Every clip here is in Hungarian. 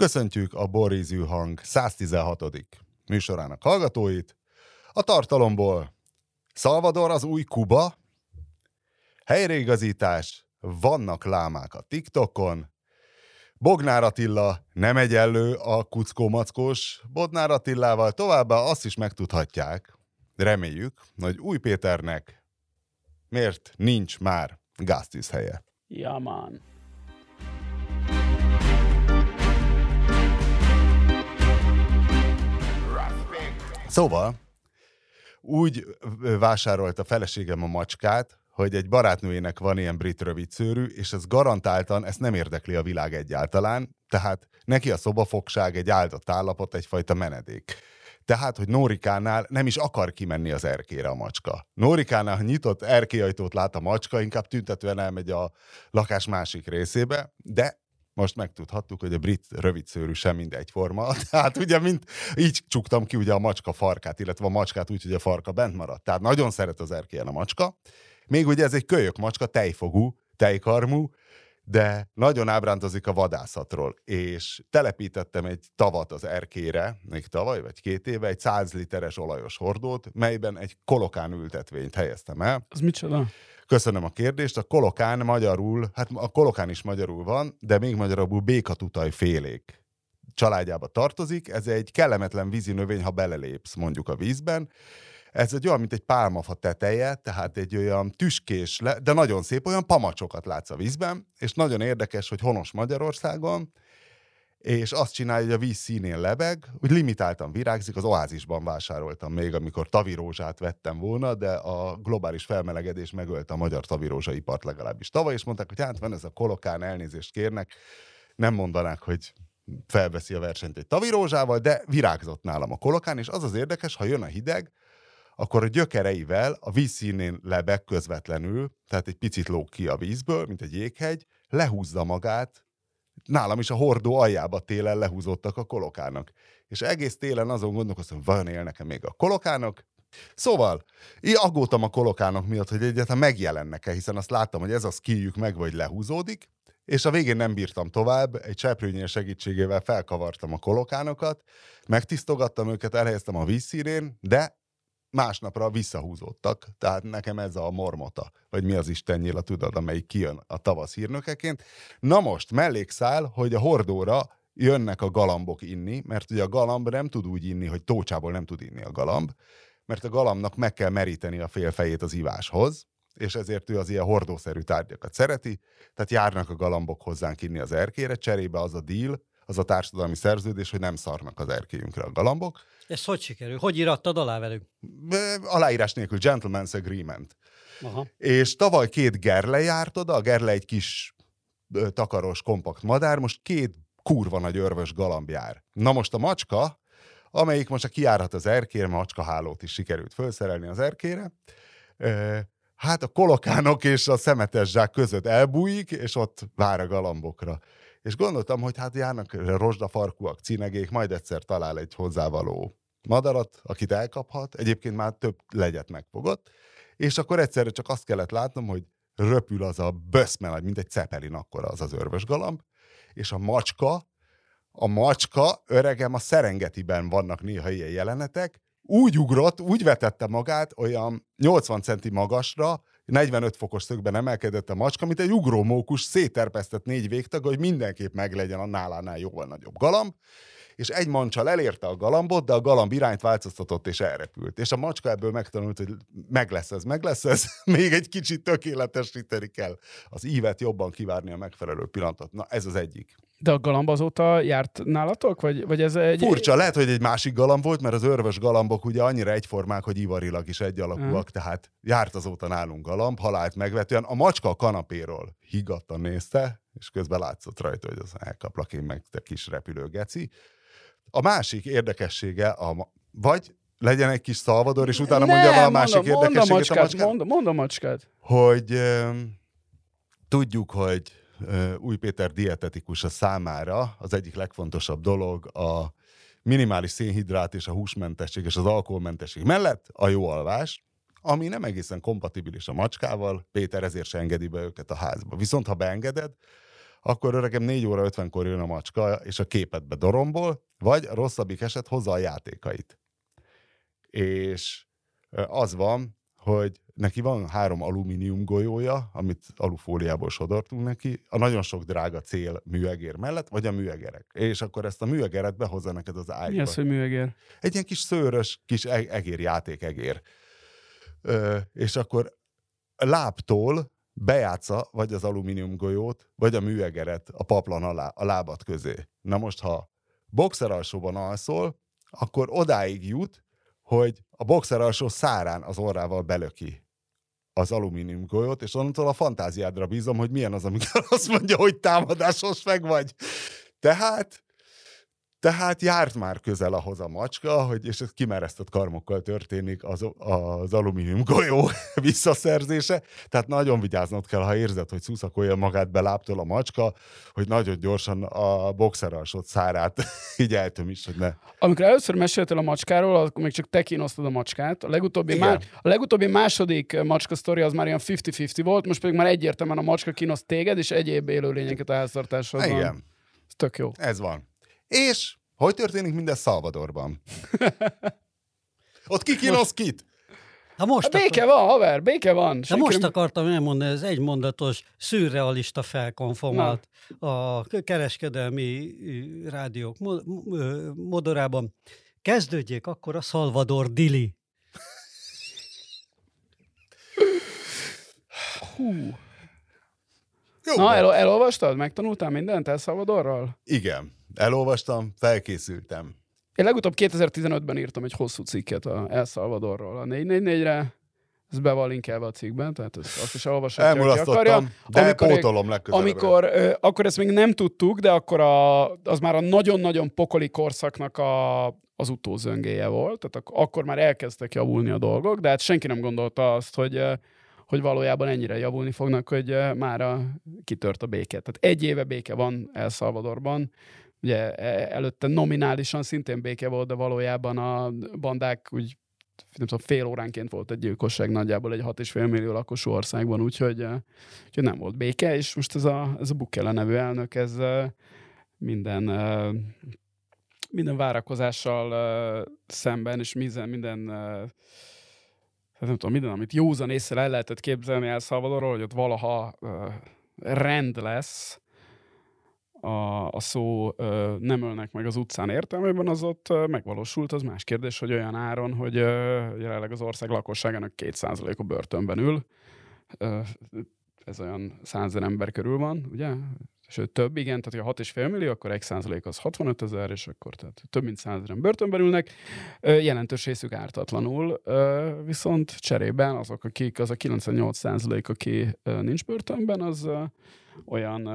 Köszöntjük a Borízű hang 116. műsorának hallgatóit. A tartalomból Salvador az új Kuba, helyreigazítás, vannak lámák a TikTokon, Bognár Attila nem egyenlő a kuckó-mackós Bodnár Attilával, továbbá azt is megtudhatják, reméljük, hogy új Péternek miért nincs már gáztűzhelye. Ja, man. Szóval úgy vásárolt a feleségem a macskát, hogy egy barátnőjének van ilyen brit rövidszőrű, és ez garantáltan, ezt nem érdekli a világ egyáltalán, tehát neki a szobafogság egy áldott állapot, egyfajta menedék. Tehát, hogy Nórikánál nem is akar kimenni az erkére a macska. Nórikánál, ha nyitott erkélyajtót lát a macska, inkább tüntetően elmegy a lakás másik részébe, de most megtudhattuk, hogy a brit rövidszőrű sem mindegyforma. Tehát ugye mint, így csuktam ki ugye a macska farkát, illetve a macskát úgy, hogy a farka bent maradt. Tehát nagyon szeret az erkélyen a macska. Még ugye ez egy kölyök macska, tejfogú, tejkarmú, de nagyon ábrándozik a vadászatról, és telepítettem egy tavat az erkére, még tavaly vagy két éve, egy 100 literes olajos hordót, melyben egy kolokán ültetvényt helyeztem el. Az micsoda? Köszönöm a kérdést. A kolokán magyarul, hát a kolokán is magyarul van, de még magyarul békatutaj félék családjába tartozik. Ez egy kellemetlen vízi növény, ha belelépsz mondjuk a vízben. Ez egy olyan, mint egy pálmafa teteje, tehát egy olyan tüskés, de nagyon szép, olyan pamacsokat látsz a vízben, és nagyon érdekes, hogy honos Magyarországon, és azt csinálja, hogy a víz színén lebeg, úgy limitáltan virágzik, az oázisban vásároltam még, amikor tavirózsát vettem volna, de a globális felmelegedés megölte a magyar tavirózsaipart legalábbis tavaly, és mondták, hogy hát van ez a kolokán, elnézést kérnek, nem mondanák, hogy felveszi a versenyt egy tavirózsával, de virágzott nálam a kolokán, és az az érdekes, ha jön a hideg, akkor a gyökereivel a vízszínén lebeg közvetlenül, tehát egy picit lóg ki a vízből, mint egy jéghegy, lehúzza magát nálam is a hordó aljába télen lehúzottak a kolokának. És egész télen azon gondolkoztam, vajon élnek-e még a kolokának, Szóval, én aggódtam a kolokának miatt, hogy egyáltalán megjelennek-e, hiszen azt láttam, hogy ez a skilljük meg vagy lehúzódik, és a végén nem bírtam tovább, egy cseprőnyél segítségével felkavartam a kolokánokat, megtisztogattam őket, elhelyeztem a vízszírén, de másnapra visszahúzódtak. Tehát nekem ez a mormota, vagy mi az Isten nyila, tudod, amelyik kijön a tavasz hírnökeként. Na most mellékszál, hogy a hordóra jönnek a galambok inni, mert ugye a galamb nem tud úgy inni, hogy tócsából nem tud inni a galamb, mert a galambnak meg kell meríteni a félfejét az iváshoz, és ezért ő az ilyen hordószerű tárgyakat szereti, tehát járnak a galambok hozzánk inni az erkére, cserébe az a deal, az a társadalmi szerződés, hogy nem szarnak az erkélyünkre a galambok, ez hogy sikerül? Hogy irattad alá velük? Aláírás nélkül, gentleman's agreement. Aha. És tavaly két gerle járt oda, a gerle egy kis takaros, kompakt madár, most két kurva nagy örvös galamb jár. Na most a macska, amelyik most a kiárhat az erkére, macska hálót is sikerült felszerelni az erkére, hát a kolokánok és a szemetes zsák között elbújik, és ott vár a galambokra. És gondoltam, hogy hát járnak rozsdafarkúak, cinegék, majd egyszer talál egy hozzávaló madarat, akit elkaphat, egyébként már több legyet megfogott, és akkor egyszerre csak azt kellett látnom, hogy röpül az a böszme, mint egy cepelin akkor az az örvös galamb, és a macska, a macska, öregem, a Szerengetiben vannak néha ilyen jelenetek, úgy ugrott, úgy vetette magát olyan 80 centi magasra, 45 fokos szögben emelkedett a macska, mint egy ugrómókus széterpesztett négy végtag, hogy mindenképp meglegyen a nálánál jóval nagyobb galamb, és egy mancsal elérte a galambot, de a galamb irányt változtatott és elrepült. És a macska ebből megtanult, hogy meg lesz ez, meg lesz ez, még egy kicsit tökéletesíteni kell. Az ívet jobban kivárni a megfelelő pillanatot. Na, ez az egyik. De a galamb azóta járt nálatok? Vagy, vagy ez egy... Furcsa, lehet, hogy egy másik galamb volt, mert az örvös galambok ugye annyira egyformák, hogy ivarilag is egyalakúak, uh. tehát járt azóta nálunk galamb, halált megvetően. A macska a kanapéról higgadtan nézte, és közben látszott rajta, hogy az elkaplak én meg, te kis repülőgeci. A másik érdekessége, a, vagy legyen egy kis szalvador, és utána ne, mondja a másik mondom, érdekességet mondom a macskát, a macskát. Mondom, mondom a macskát. Hogy um, tudjuk, hogy uh, Új Péter a számára az egyik legfontosabb dolog a minimális szénhidrát és a húsmentesség és az alkoholmentesség mellett a jó alvás, ami nem egészen kompatibilis a macskával, Péter ezért se engedi be őket a házba. Viszont ha beengeded, akkor öregem 4 óra 50-kor jön a macska, és a képet bedorombol, vagy rosszabbik eset hozza a játékait. És az van, hogy neki van három alumínium golyója, amit alufóliából sodortunk neki, a nagyon sok drága cél műegér mellett, vagy a műegerek. És akkor ezt a műegeret behozza neked az Mi ágyba. az, hogy műegér? Egy ilyen kis szőrös, kis e- egér, játék egér. Ö, és akkor a lábtól bejátsza vagy az alumínium golyót, vagy a műegeret a paplan alá, a lábad közé. Na most, ha boxer alsóban alszol, akkor odáig jut, hogy a boxer alsó szárán az orrával belöki az alumínium golyót, és onnantól a fantáziádra bízom, hogy milyen az, amikor azt mondja, hogy támadásos meg vagy. Tehát tehát járt már közel ahhoz a macska, hogy, és ez kimeresztett karmokkal történik az, az alumínium golyó visszaszerzése. Tehát nagyon vigyáznod kell, ha érzed, hogy szuszakolja magát be lábtól a macska, hogy nagyon gyorsan a boxer alsót szárát így eltömíts, hogy ne. Amikor először meséltél a macskáról, akkor még csak te kínoztad a macskát. A legutóbbi, Igen. má, a legutóbbi második macska sztori az már ilyen 50-50 volt, most pedig már egyértelműen a macska kínoszt téged, és egyéb élőlényeket a háztartásodban. Igen, Ez tök jó. ez van. És hogy történik mindez Salvadorban? Ott ki kínosz kit? Na most, A béke van, haver, béke van. Na Senki most nem- akartam elmondani, ez egymondatos, szürrealista felkonformált a kereskedelmi rádiók modorában. Kezdődjék akkor a Salvador Dili. Hú. Jó, Na, el, elolvastad? Megtanultál mindent El Salvadorral? Igen, elolvastam, felkészültem. Én legutóbb 2015-ben írtam egy hosszú cikket a El Salvadorról a 444-re. Ez be van linkelve a cikkben, tehát ezt, azt is elolvashatja, aki akarja. Elmulasztottam, de Amikor- pótolom legközelebb. Amikor, ö, akkor ezt még nem tudtuk, de akkor a, az már a nagyon-nagyon pokoli korszaknak a, az utózöngéje volt, tehát ak- akkor már elkezdtek javulni a dolgok, de hát senki nem gondolta azt, hogy, hogy valójában ennyire javulni fognak, hogy ö, mára kitört a béke. Tehát egy éve béke van El Salvadorban, ugye e- előtte nominálisan szintén béke volt, de valójában a bandák úgy nem tudom, fél óránként volt egy gyilkosság nagyjából egy 6,5 millió lakosú országban, úgyhogy, úgyhogy nem volt béke, és most ez a, ez a Bukele nevű elnök, ez minden, minden várakozással szemben, és minden, minden hát nem tudom, minden, amit józan észre el lehetett képzelni El Salvadorról, hogy ott valaha rend lesz, a, a szó nem ölnek meg az utcán értelmében, az ott megvalósult. Az más kérdés, hogy olyan áron, hogy ö, jelenleg az ország lakosságának 2%-a börtönben ül. Ez olyan 100 ember körül van, ugye? Sőt, több, igen, tehát ha 6,5 millió, akkor 1 százalék az 65 ezer, és akkor tehát több mint 100 ezeren börtönben ülnek. Jelentős részük ártatlanul, viszont cserében azok, akik, az a 98 százalék, aki nincs börtönben, az olyan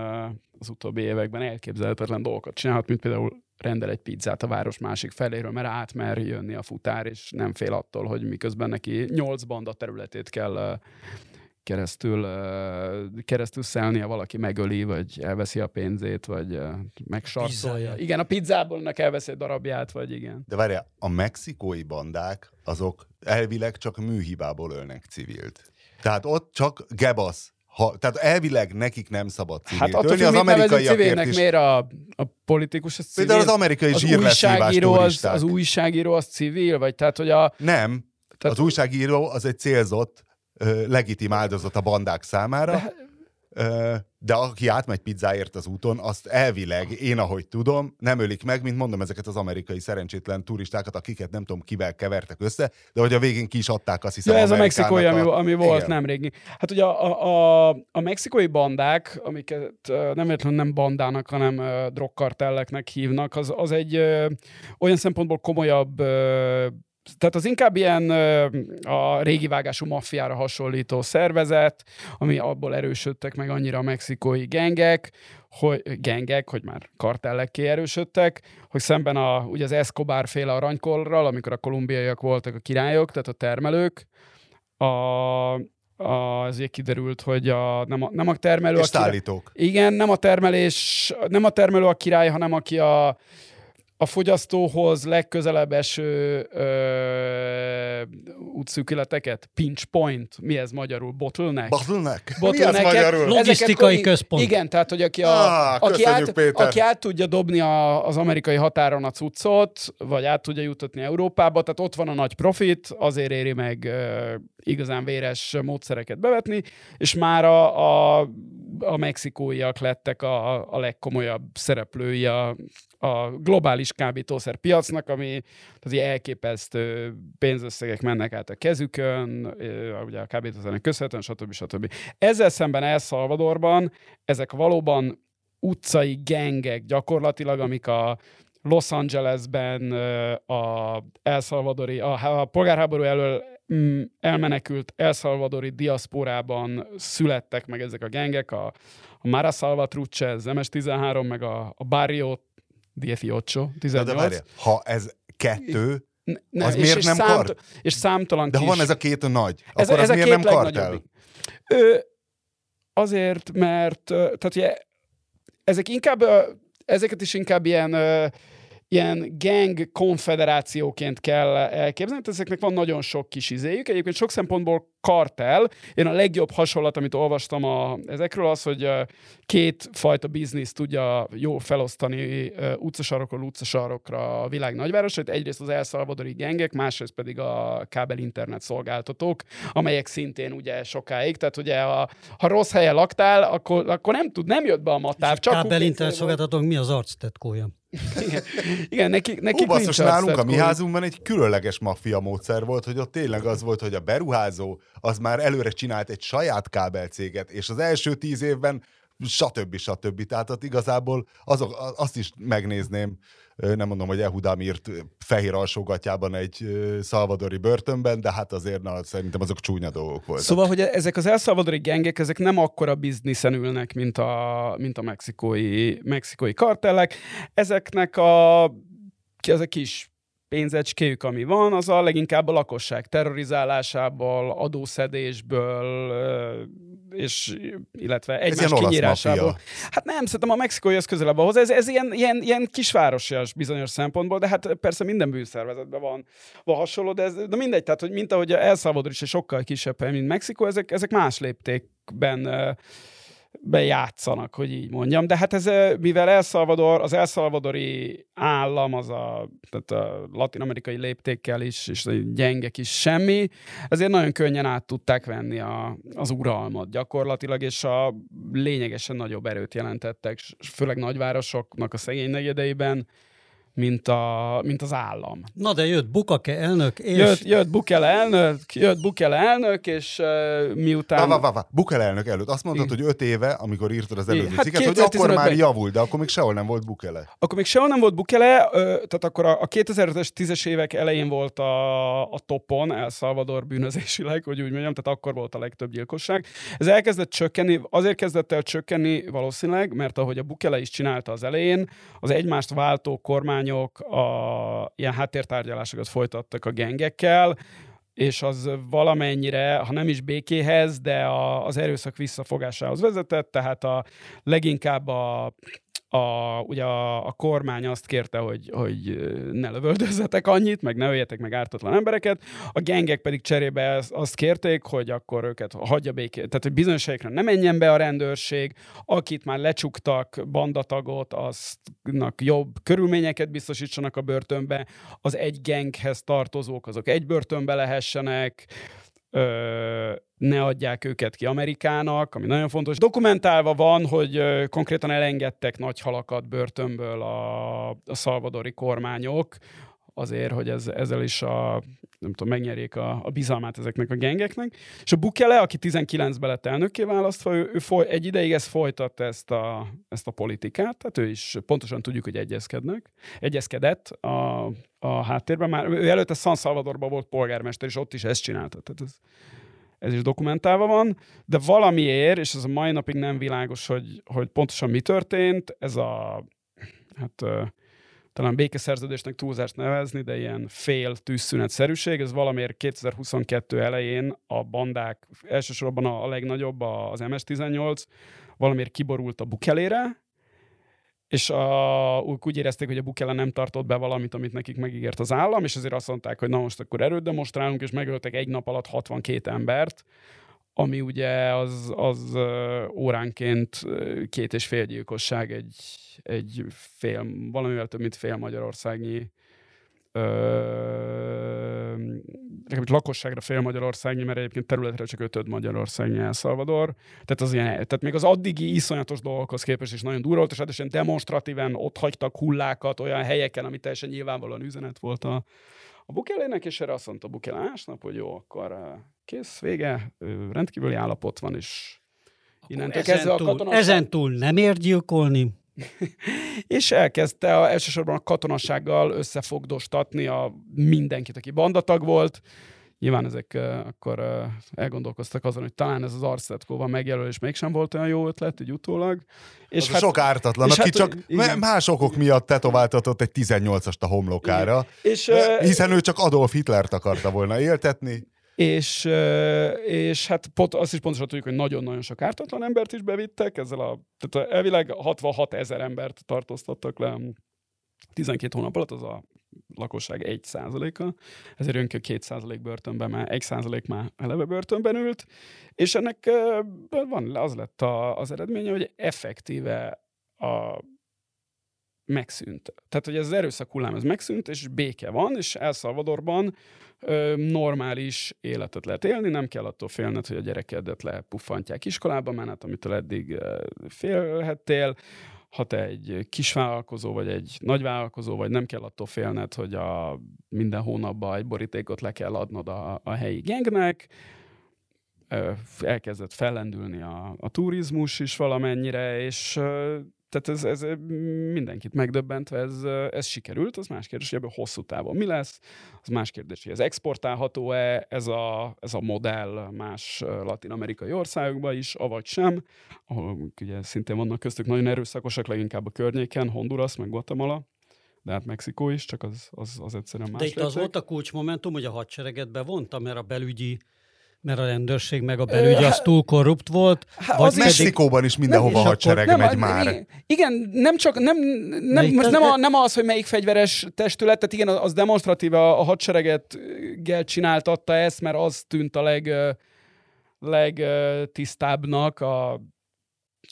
az utóbbi években elképzelhetetlen dolgokat csinálhat, mint például rendel egy pizzát a város másik feléről, mert átmer jönni a futár, és nem fél attól, hogy miközben neki nyolc banda területét kell keresztül, keresztül szelnie, valaki megöli, vagy elveszi a pénzét, vagy megsarcolja. Igen, a pizzából ennek elveszi egy darabját, vagy igen. De várjál, a mexikói bandák, azok elvileg csak műhibából ölnek civilt. Tehát ott csak gebasz. Ha, tehát elvileg nekik nem szabad civilt Hát attól az amerikaiakért civilnek, is. miért a, a politikus az civil? Például az amerikai az újságíró az, az újságíró az civil, vagy tehát, hogy a... Nem, Tehát- az újságíró az egy célzott, legitim áldozat a bandák számára, De- aki átmegy pizzáért az úton, azt elvileg, én ahogy tudom, nem ölik meg, mint mondom, ezeket az amerikai szerencsétlen turistákat, akiket nem tudom kivel kevertek össze, de hogy a végén ki is adták, azt hiszem, Ja, ez a mexikói, ami, ami volt Igen. nemrég. Hát ugye a, a, a mexikói bandák, amiket nem értelen nem bandának, hanem drogkartelleknek hívnak, az, az egy ö, olyan szempontból komolyabb ö, tehát az inkább ilyen a régi vágású maffiára hasonlító szervezet, ami abból erősödtek meg annyira a mexikói gengek, hogy gengek, hogy már kartellekké erősödtek, hogy szemben a, ugye az Escobar féle aranykorral, amikor a kolumbiaiak voltak a királyok, tehát a termelők, a, azért kiderült, hogy a, nem, a, nem a termelő És a király, igen, nem a termelés, nem a termelő a király, hanem aki a, a fogyasztóhoz legközelebb eső ö, útszűkületeket? Pinch point? Mi ez magyarul? Bottleneck? Bottleneck? Bottleneck-et. Mi az magyarul? Logisztikai Ezeket- központ. Igen, tehát, hogy aki, a, Ah, aki, át, Péter. aki át tudja dobni a, az amerikai határon a cuccot, vagy át tudja jutatni Európába, tehát ott van a nagy profit, azért éri meg ö, igazán véres módszereket bevetni, és már a, a, a mexikóiak lettek a, a legkomolyabb szereplői a, a globális kábítószer piacnak, ami az ilyen elképesztő pénzösszegek mennek át a kezükön, ugye a kábítószernek köszönhetően, stb. stb. Ezzel szemben El Salvadorban ezek valóban utcai gengek gyakorlatilag, amik a Los Angelesben a El Salvadori, a, a polgárháború elől mm, elmenekült El Salvadori diaszporában születtek meg ezek a gengek, a, a Mara Salvatruche, az MS-13, meg a, a Barrio 18, Na, 18. de várjál, ha ez kettő, Ne- ne, Az és, miért és nem számt, kart? És számtalan de ha kis... van ez a két nagy, ez, akkor ez az a miért nem kartel? Ö, azért, mert tehát ugye, ezek inkább, ezeket is inkább ilyen, ilyen gang konfederációként kell elképzelni, tehát ezeknek van nagyon sok kis izéjük. Egyébként sok szempontból kartel. Én a legjobb hasonlat, amit olvastam a, ezekről, az, hogy két fajta biznisz tudja jó felosztani utcasarokról utcasarokra a világ nagyvárosait. Egyrészt az elszalvadori gengek, másrészt pedig a kábel internet szolgáltatók, amelyek szintén ugye sokáig, tehát ugye a, ha rossz helyen laktál, akkor, akkor nem tud, nem jött be a matáv, csak Kábel internet szolgáltatók mi az arctetkója? Igen, igen nekik, nekik basszus, nincs nálunk a mi házunkban egy különleges maffia módszer volt, hogy ott tényleg az volt, hogy a beruházó az már előre csinált egy saját kábelcéget, és az első tíz évben stb. stb. Tehát ott igazából azok, azt is megnézném, nem mondom, hogy Ehudám írt fehér alsógatjában egy szalvadori börtönben, de hát azért na, szerintem azok csúnya dolgok voltak. Szóval, hogy ezek az elszalvadori gengek, ezek nem akkora bizniszen ülnek, mint a, mint a mexikói, mexikói kartellek. Ezeknek a, ki az a kis pénzecskéjük, ami van, az a leginkább a lakosság terrorizálásából, adószedésből, és illetve Ez egymás olasz kinyírásából. Hát nem, szerintem a mexikói az közelebb ahhoz. Ez, ez ilyen, ilyen, ilyen kisvárosias bizonyos szempontból, de hát persze minden bűnszervezetben van, van hasonló, de, ez, de mindegy, tehát hogy mint ahogy El Salvador is sokkal kisebb mint Mexikó, ezek, ezek más léptékben ö, bejátszanak, hogy így mondjam. De hát ez, mivel El Salvador, az El Salvadori állam, az a, tehát a latin-amerikai léptékkel is, és gyenge kis semmi, ezért nagyon könnyen át tudták venni a, az uralmat gyakorlatilag, és a lényegesen nagyobb erőt jelentettek, főleg nagyvárosoknak a szegény negyedeiben, mint, a, mint az állam. Na de jött Bukake elnök, és Jött, jött Bukele elnök, jött Bukele elnök, és uh, miután... Vá, vá, vá, Bukele elnök előtt. Azt mondtad, hogy öt éve, amikor írtad az előző Hát cikket, hogy akkor 2015-ben. már javult, de akkor még sehol nem volt Bukele. Akkor még sehol nem volt Bukele, ö, tehát akkor a, a 2000-es, 10-es évek elején volt a, a topon El Salvador bűnözésileg, hogy úgy mondjam, tehát akkor volt a legtöbb gyilkosság. Ez elkezdett csökkenni, azért kezdett el csökkenni valószínűleg, mert ahogy a Bukele is csinálta az elején, az egymást váltó kormányok a, ilyen háttértárgyalásokat folytattak a gengekkel, és az valamennyire, ha nem is békéhez, de a, az erőszak visszafogásához vezetett, tehát a leginkább a, a, ugye a, a kormány azt kérte, hogy, hogy ne lövöldözzetek annyit, meg ne öljetek meg ártatlan embereket, a gengek pedig cserébe azt kérték, hogy akkor őket hagyja békét, tehát hogy bizonyos helyekre ne menjen be a rendőrség, akit már lecsuktak, bandatagot, aztnak jobb körülményeket biztosítsanak a börtönbe, az egy genghez tartozók, azok egy börtönbe lehessenek, ö, ne adják őket ki Amerikának, ami nagyon fontos. Dokumentálva van, hogy ö, konkrétan elengedtek nagy halakat börtönből a, a szalvadori kormányok, azért, hogy ez, ezzel is a, nem tudom, megnyerjék a, a bizalmát ezeknek a gengeknek. És a Bukele, aki 19-ben lett elnökké választva, ő, ő foly, egy ideig ezt folytatta ezt a, ezt a politikát, tehát ő is pontosan tudjuk, hogy egyezkednek. Egyezkedett a, a háttérben. Már ő előtte San Salvadorban volt polgármester, és ott is ezt csinálta. Tehát ez, ez is dokumentálva van, de valamiért, és ez a mai napig nem világos, hogy, hogy pontosan mi történt, ez a, hát talán békeszerződésnek túlzást nevezni, de ilyen fél tűzszünet-szerűség, ez valamiért 2022 elején a bandák, elsősorban a, a legnagyobb, az MS-18, valamiért kiborult a Bukelére, és a, úgy érezték, hogy a Bukele nem tartott be valamit, amit nekik megígért az állam, és ezért azt mondták, hogy na most akkor erőt demonstrálunk, és megöltek egy nap alatt 62 embert, ami ugye az, az óránként két és fél gyilkosság egy, egy fél, valamivel több, mint fél Magyarországnyi legalábbis lakosságra fél Magyarországnyi, mert egyébként területre csak ötöd Magyarországnyi El Salvador. Tehát, az ilyen, tehát még az addigi iszonyatos dolgokhoz képest is nagyon durva volt, és hát demonstratíven ott hagytak hullákat olyan helyeken, ami teljesen nyilvánvalóan üzenet volt a, a Bukelének, és erre azt mondta Bukele másnap, hogy jó, akkor kész, vége, rendkívüli állapot van, és innentől kezdve a katonaság... Ezen túl nem ér gyilkolni? és elkezdte a, elsősorban a katonasággal összefogdostatni a mindenkit, aki bandatag volt. Nyilván ezek uh, akkor uh, elgondolkoztak azon, hogy talán ez az Arcetkóval megjelölés mégsem volt olyan jó ötlet, így utólag. És hát, sok ártatlan, aki hát, csak igen. más okok miatt tetováltatott egy 18-ast a homlokára, és, uh, hiszen ő csak Adolf Hitlert akarta volna éltetni és, és hát pont, azt is pontosan tudjuk, hogy nagyon-nagyon sok ártatlan embert is bevittek, ezzel a, tehát elvileg 66 ezer embert tartóztattak le 12 hónap alatt, az a lakosság 1 százaléka, ezért jön ki 2 százalék börtönben, mert 1 százalék már eleve börtönben ült, és ennek van, az lett a, az eredménye, hogy effektíve a megszűnt. Tehát, hogy ez az erőszak hullám, ez megszűnt, és béke van, és El Salvadorban ö, normális életet lehet élni, nem kell attól félned, hogy a gyerekedet lepuffantják iskolába menet, amitől eddig ö, félhettél, ha te egy kisvállalkozó, vagy egy nagyvállalkozó, vagy nem kell attól félned, hogy a minden hónapban egy borítékot le kell adnod a, a helyi gengnek, elkezdett fellendülni a, a turizmus is valamennyire, és tehát ez, ez mindenkit megdöbbentve, ez, ez sikerült, az más kérdés, hogy ebből hosszú távon mi lesz, az más kérdés, hogy ez exportálható-e ez a, ez a modell más latin-amerikai országokba is, avagy sem, ahol ugye szintén vannak köztük nagyon erőszakosak, leginkább a környéken, Honduras, meg Guatemala, de hát Mexikó is, csak az, az, az egyszerűen más De itt az volt a kulcsmomentum, hogy a hadsereget bevonta, mert a belügyi mert a rendőrség meg a belügy az túl korrupt volt. Hát vagy az pedig... Mexikóban is mindenhova nem, hadsereg nem, megy már. Igen, nem csak, nem, nem, most nem, a, nem az, hogy melyik fegyveres testület, tehát igen, az demonstratív a, a hadsereget csináltatta ezt, mert az tűnt a leg, legtisztábbnak a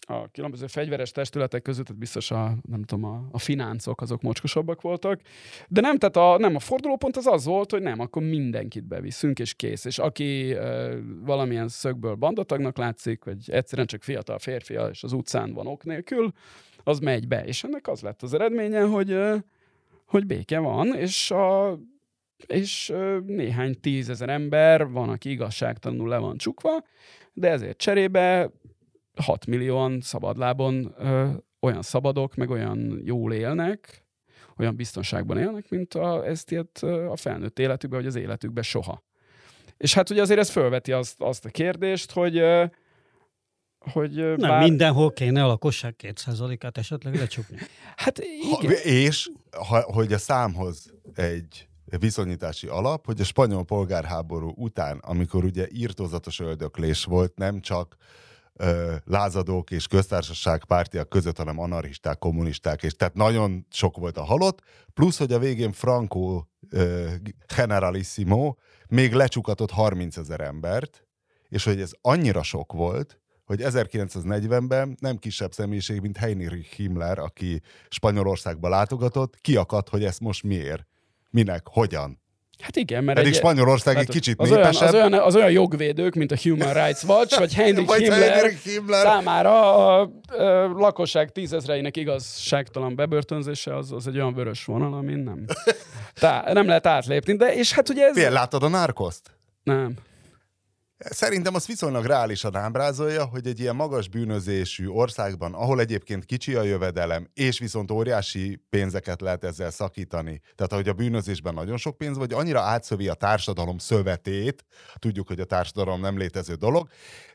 a különböző fegyveres testületek között, tehát biztos a, nem tudom, a, a fináncok azok mocskosabbak voltak, de nem, tehát a, nem, a fordulópont az az volt, hogy nem, akkor mindenkit beviszünk, és kész. És aki e, valamilyen szögből bandatagnak látszik, vagy egyszerűen csak fiatal férfi, és az utcán van ok nélkül, az megy be. És ennek az lett az eredménye, hogy, e, hogy béke van, és a és néhány tízezer ember van, aki igazságtalanul le van csukva, de ezért cserébe 6 millióan szabadlábon ö, olyan szabadok, meg olyan jól élnek, olyan biztonságban élnek, mint a, ezt ilyet a felnőtt életükben, vagy az életükben soha. És hát ugye azért ez felveti azt, azt a kérdést, hogy hogy Nem bár... mindenhol kéne a lakosság 2%-át esetleg lecsukni. hát igen. Ha, és ha, hogy a számhoz egy viszonyítási alap, hogy a spanyol polgárháború után, amikor ugye írtózatos öldöklés volt, nem csak lázadók és köztársaság pártiak között, hanem anarchisták, kommunisták, és tehát nagyon sok volt a halott, plusz, hogy a végén Franco ö, generalissimo még lecsukatott 30 ezer embert, és hogy ez annyira sok volt, hogy 1940-ben nem kisebb személyiség, mint Heinrich Himmler, aki Spanyolországba látogatott, kiakadt, hogy ezt most miért, minek, hogyan. Hát igen, mert Pedig egy, Spanyolország egy kicsit az népesebb. Olyan, az, olyan, az olyan jogvédők, mint a Human Rights Watch, vagy Heinrich vagy Himmler, Heinrich Himmler számára a, a, a lakosság tízezreinek igazságtalan bebörtönzése az, az egy olyan vörös vonal, amin nem, tá, nem lehet átlépni. De, és hát ugye ez... Fél, látod a nárkoszt? Nem. Szerintem az viszonylag reálisan ábrázolja, hogy egy ilyen magas bűnözésű országban, ahol egyébként kicsi a jövedelem, és viszont óriási pénzeket lehet ezzel szakítani, tehát ahogy a bűnözésben nagyon sok pénz, vagy annyira átszövi a társadalom szövetét, tudjuk, hogy a társadalom nem létező dolog,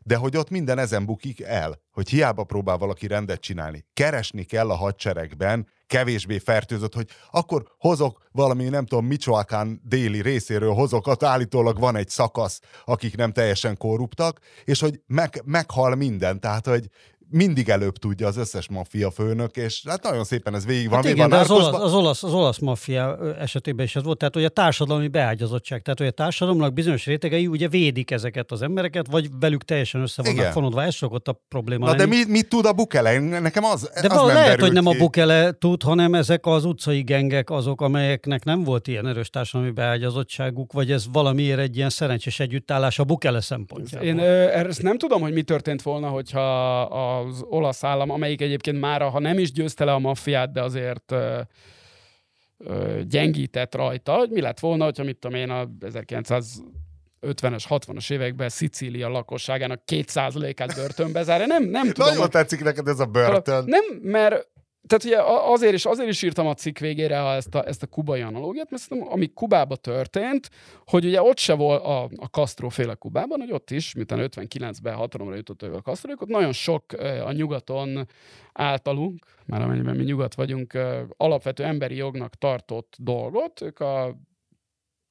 de hogy ott minden ezen bukik el, hogy hiába próbál valaki rendet csinálni. Keresni kell a hadseregben kevésbé fertőzött, hogy akkor hozok valami, nem tudom, Michoacán déli részéről hozok, ott állítólag van egy szakasz, akik nem teljesen korruptak, és hogy meg, meghal minden, tehát hogy mindig előbb tudja az összes maffia főnök, és hát nagyon szépen ez végig van. Hát igen, van de az olasz, az, olasz, az olasz maffia esetében is ez volt, tehát hogy a társadalmi beágyazottság, tehát hogy a társadalomnak bizonyos rétegei ugye védik ezeket az embereket, vagy velük teljesen össze vannak Igen. fonódva, ez szokott a probléma Na de lenni. mit, mit tud a Bukele? Nekem az, De az lehet, hogy nem a ki. Bukele tud, hanem ezek az utcai gengek azok, amelyeknek nem volt ilyen erős társadalmi beágyazottságuk, vagy ez valamiért egy ilyen szerencsés együttállás a Bukele szempontjából. Én ö, ezt nem tudom, hogy mi történt volna, hogyha az olasz állam, amelyik egyébként már, ha nem is győzte le a maffiát, de azért ö, ö, gyengített rajta, hogy mi lett volna, hogyha mit tudom én a 1950-es, 60-as években Szicília lakosságának 2%-át börtönbe zárja. Nem, nem tudom. Nagyon hogy- tetszik neked ez a börtön. nem, mert tehát ugye azért is, azért is írtam a cikk végére ezt a, ezt a kubai analógiát, mert szerintem, ami Kubába történt, hogy ugye ott se volt a, a Castro féle Kubában, hogy ott is, miután 59-ben hatalomra jutott ő a Castro, ott nagyon sok a nyugaton általunk, már amennyiben mi nyugat vagyunk, alapvető emberi jognak tartott dolgot, ők a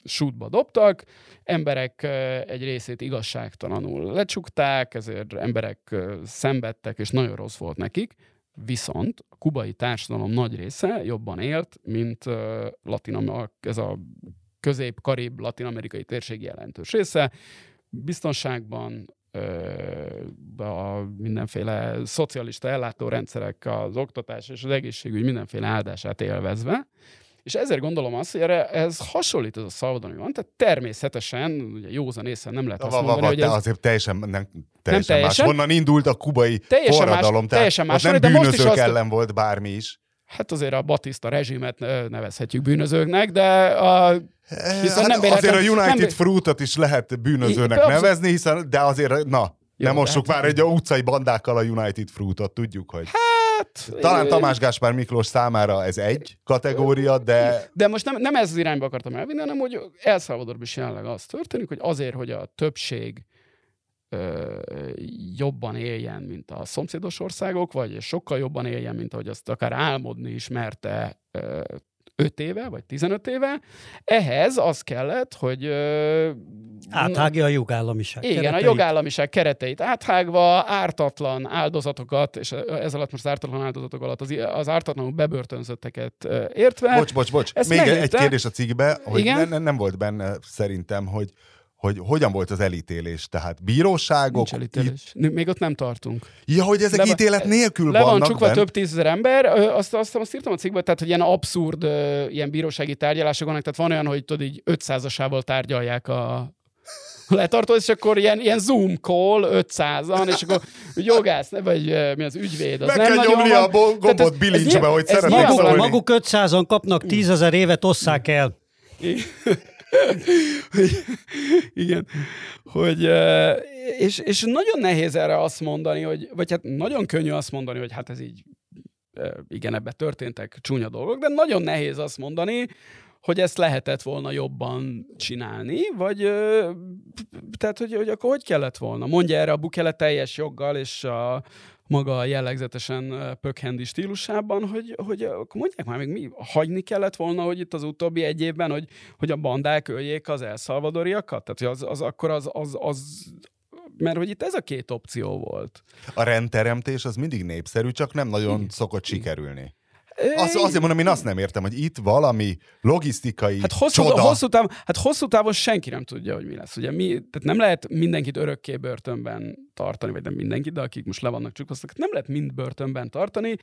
sútba dobtak, emberek egy részét igazságtalanul lecsukták, ezért emberek szenvedtek, és nagyon rossz volt nekik, viszont a kubai társadalom nagy része jobban élt, mint ö, Latin ez a közép-karib latin-amerikai térség jelentős része. Biztonságban, a mindenféle szocialista ellátórendszerek, az oktatás és az egészségügy mindenféle áldását élvezve, és ezért gondolom azt, hogy erre, ez hasonlít ez a Salvador, ami van, tehát természetesen, ugye józan észre nem lehet azt Va, va, mondani, va, hogy ez azért teljesen, nem, teljesen, teljesen. más. Honnan indult a kubai Teljesen más- forradalom? tehát teljesen más, nem de most is azt- ellen volt bármi is. Hát azért a Batista rezsimet nevezhetjük bűnözőknek, de a, Hiszen hát nem véletlen- azért a United nem- Fruitot is lehet bűnözőnek I- nevezni, hiszen, de azért, na, Jó, nem mossuk hát- már egy utcai bandákkal a United Fruitot, tudjuk, hogy hát, talán ö, Tamás Gáspár Miklós számára ez egy kategória, de De most nem, nem ez az irányba akartam elvinni, hanem hogy El Salvadorban is jelenleg az történik, hogy azért, hogy a többség ö, jobban éljen, mint a szomszédos országok, vagy sokkal jobban éljen, mint ahogy azt akár álmodni is merte ö, 5 éve, vagy 15 éve. Ehhez az kellett, hogy ö, Áthágja a jogállamiság. Igen, kereteit. a jogállamiság kereteit áthágva, ártatlan áldozatokat, és ez alatt most az ártatlan áldozatok alatt az, az ártatlanul bebörtönzötteket ö, értve. bocs, bocs, bocs. Ezt Még egy megírta. kérdés a cikkbe, hogy Igen? ne, nem volt benne szerintem, hogy hogy hogyan volt az elítélés, tehát bíróságok... Nincs elítélés. Még ott nem tartunk. Ja, hogy ezek Le van- ítélet nélkül Le van vannak csukva benn? több tízezer ember, azt, azt, azt írtam a cikkben, tehát hogy ilyen abszurd ilyen bírósági tárgyalások vannak, tehát van olyan, hogy tudod, így 500-asával tárgyalják a letartót, és akkor ilyen, ilyen Zoom call 500-an, és akkor jogász, vagy mi az ügyvéd, az Meg nem kell nagyon nyomni van. a gombot ez- bilincsbe, ez hogy szeretnék Maguk, maguk 500-an kapnak 10 ezer évet, osszák el. Igen. Hogy, és, és nagyon nehéz erre azt mondani, hogy, vagy hát nagyon könnyű azt mondani, hogy hát ez így, igen, ebbe történtek csúnya dolgok, de nagyon nehéz azt mondani, hogy ezt lehetett volna jobban csinálni, vagy tehát, hogy, hogy akkor hogy kellett volna? Mondja erre a Bukele teljes joggal, és a maga jellegzetesen pökhendi stílusában, hogy, hogy akkor mondják már még mi, hagyni kellett volna, hogy itt az utóbbi egy évben, hogy, hogy a bandák öljék az elszalvadoriakat? Tehát, az, az akkor az, az, az, mert hogy itt ez a két opció volt. A rendteremtés az mindig népszerű, csak nem nagyon szokott sikerülni. Ö, Azt, azért mondom, én azt nem értem, hogy itt valami logisztikai Hát hosszú, csoda. hosszú, távon, hát hosszú távon senki nem tudja, hogy mi lesz. Ugye mi, tehát nem lehet mindenkit örökké börtönben tartani, vagy nem mindenkit, de akik most le vannak csukasztak, nem lehet mind börtönben tartani,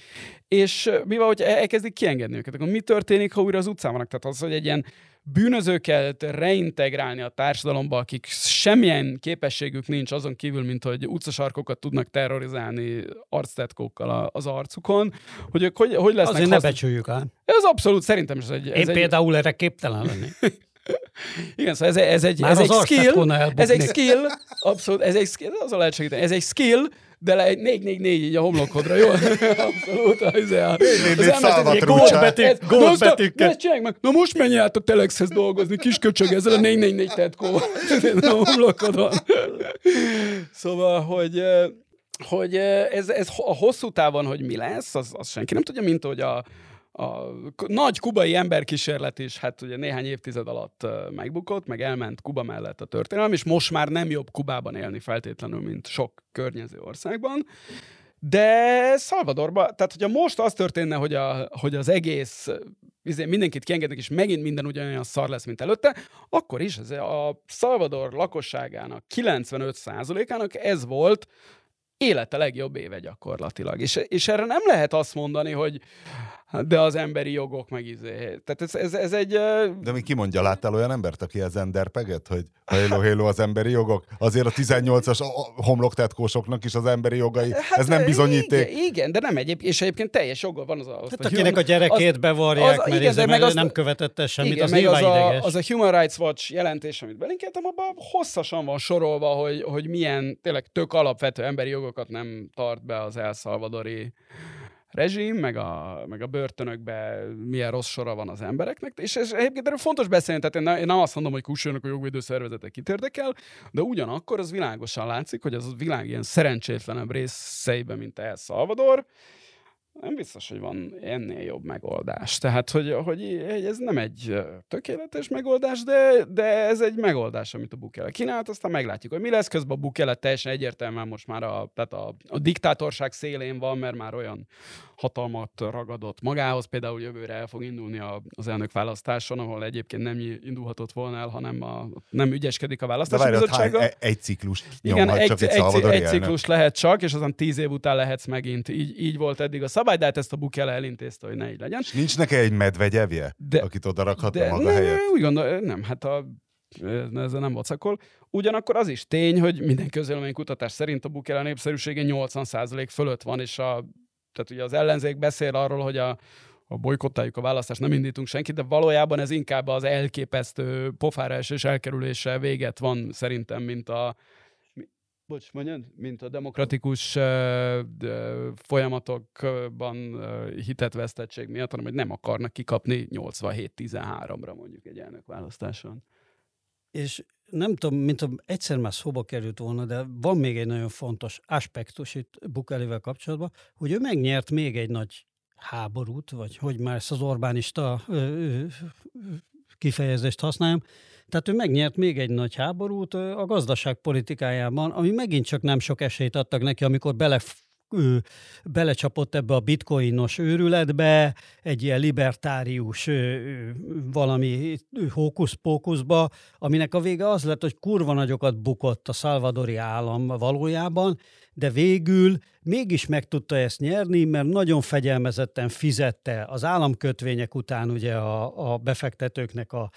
és mi van, hogy e- elkezdik kiengedni őket, akkor mi történik, ha újra az utcán vannak? Tehát az, hogy egy ilyen bűnözőket reintegrálni a társadalomba, akik semmilyen képességük nincs azon kívül, mint hogy utcasarkokat tudnak terrorizálni arctetkókkal az arcukon, hogy ők hogy, hogy lesznek Azért ne hasznos- becsüljük ám. Ez abszolút, szerintem is egy... Én ez egy, például erre képtelen lennék. Igen, szóval ez, ez egy, Már ez egy skill, ez egy skill, abszolút, ez egy skill, azon lehet segíteni, ez egy skill, de le egy 444 így a homlokodra, jó? Abszolút, az, a, az Ez- goldbetűkkel. Na, ezt csinálj meg. Na most menj át a Telexhez dolgozni, kis köcsög ezzel a 444 tetkóval. a homlokodon. Szóval, hogy hogy ez, ez a hosszú távon, hogy mi lesz, az, az senki nem tudja, mint hogy a, a nagy kubai emberkísérlet is, hát ugye néhány évtized alatt megbukott, meg elment Kuba mellett a történelem, és most már nem jobb Kubában élni feltétlenül, mint sok környező országban. De Salvadorban, tehát hogyha most az történne, hogy, a, hogy az egész izé, mindenkit kiengednek, és megint minden ugyanolyan szar lesz, mint előtte, akkor is ez a Salvador lakosságának 95%-ának ez volt élete legjobb éve gyakorlatilag. És, és erre nem lehet azt mondani, hogy de az emberi jogok meg izé. Tehát ez, ez, ez egy... De mi kimondja, láttál olyan embert, aki ez enderpeget, hogy hello, hello az emberi jogok? Azért a 18-as homloktetkósoknak is az emberi jogai, hát, ez nem bizonyíték. Igen, igen, de nem egyéb, és egyébként teljes joga van az a... Hát akinek a gyerekét az, bevarják, az, mert, igen, de meg az, nem követette semmit, igen, az meg az a, az a Human Rights Watch jelentés, amit belinkeltem, abban hosszasan van sorolva, hogy, hogy milyen tényleg tök alapvető emberi jogokat nem tart be az elszalvadori rezsim, meg a, meg a börtönökben milyen rossz sora van az embereknek, és ez egyébként erről fontos beszélni, tehát én, én nem azt mondom, hogy kussanak a jogvédő szervezetek kit érdekel, de ugyanakkor az világosan látszik, hogy az a világ ilyen szerencsétlenebb részeiben, mint El Salvador, nem biztos, hogy van ennél jobb megoldás. Tehát, hogy, hogy ez nem egy tökéletes megoldás, de, de ez egy megoldás, amit a Bukele kínált, aztán meglátjuk, hogy mi lesz. Közben a Bukele teljesen egyértelműen most már a, tehát a, a diktátorság szélén van, mert már olyan hatalmat ragadott magához. Például jövőre el fog indulni a, az elnök választáson, ahol egyébként nem indulhatott volna el, hanem a, nem ügyeskedik a választási bizottsága. Egy, egy ciklus Igen, egy, csak egy, egy, egy ciklus lehet csak, és azon tíz év után lehetsz megint. Így, így volt eddig a szabály, de hát ezt a Bukele elintézte, hogy ne így legyen. És nincs neki egy medvegyevje, de, akit oda rakhatna maga ne, helyett? Úgy gondol, nem, hát a ezzel nem vacakol. Ugyanakkor az is tény, hogy minden kutatás szerint a Bukele népszerűsége 80% fölött van, és a tehát ugye az ellenzék beszél arról, hogy a, a bolykottáljuk a választást, nem indítunk senkit, de valójában ez inkább az elképesztő pofára és elkerülése véget van szerintem, mint a bocs, mondjad, mint a demokratikus uh, folyamatokban uh, hitet vesztettség miatt, hanem hogy nem akarnak kikapni 87-13-ra mondjuk egy elnök választáson. És nem tudom, mint a egyszer már szóba került volna, de van még egy nagyon fontos aspektus itt Bukelivel kapcsolatban, hogy ő megnyert még egy nagy háborút, vagy hogy már ezt az Orbánista ö, ö, kifejezést használjam. Tehát ő megnyert még egy nagy háborút a gazdaságpolitikájában, ami megint csak nem sok esélyt adtak neki, amikor bele ő belecsapott ebbe a bitcoinos őrületbe, egy ilyen libertárius valami hókusz-pókuszba, aminek a vége az lett, hogy kurva nagyokat bukott a szalvadori állam valójában, de végül mégis meg tudta ezt nyerni, mert nagyon fegyelmezetten fizette az államkötvények után ugye a, a befektetőknek a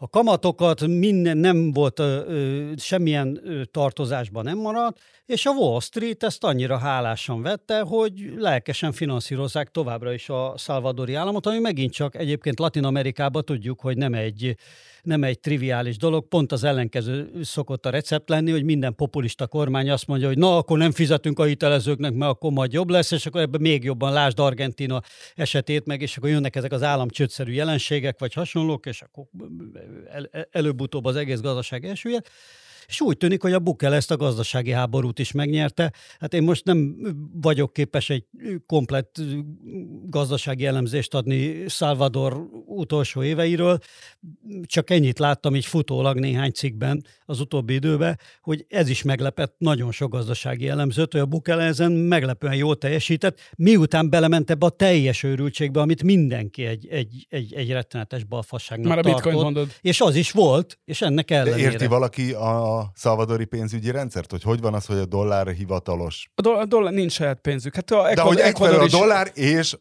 a kamatokat minden nem volt, ö, semmilyen ö, tartozásban nem maradt, és a Wall Street ezt annyira hálásan vette, hogy lelkesen finanszírozzák továbbra is a szalvadori államot, ami megint csak egyébként Latin Amerikában tudjuk, hogy nem egy nem egy triviális dolog, pont az ellenkező szokott a recept lenni, hogy minden populista kormány azt mondja, hogy na, akkor nem fizetünk a hitelezőknek, mert akkor majd jobb lesz, és akkor ebben még jobban lásd Argentina esetét meg, és akkor jönnek ezek az államcsődszerű jelenségek, vagy hasonlók, és akkor el, előbb-utóbb az egész gazdaság elsüllyed és úgy tűnik, hogy a Bukel ezt a gazdasági háborút is megnyerte. Hát én most nem vagyok képes egy komplett gazdasági elemzést adni Salvador utolsó éveiről, csak ennyit láttam így futólag néhány cikkben az utóbbi időben, hogy ez is meglepett nagyon sok gazdasági elemzőt, hogy a Bukel ezen meglepően jól teljesített, miután belement ebbe a teljes őrültségbe, amit mindenki egy, egy, egy, egy rettenetes balfasságnak Már a tartott. bitcoin mondod. És az is volt, és ennek ellenére. De érti valaki a szalvadori pénzügyi rendszert? Hogy hogy van az, hogy a dollár hivatalos? A, do- a dollár nincs saját pénzük. Hát a De hogy egyfelől a dollár és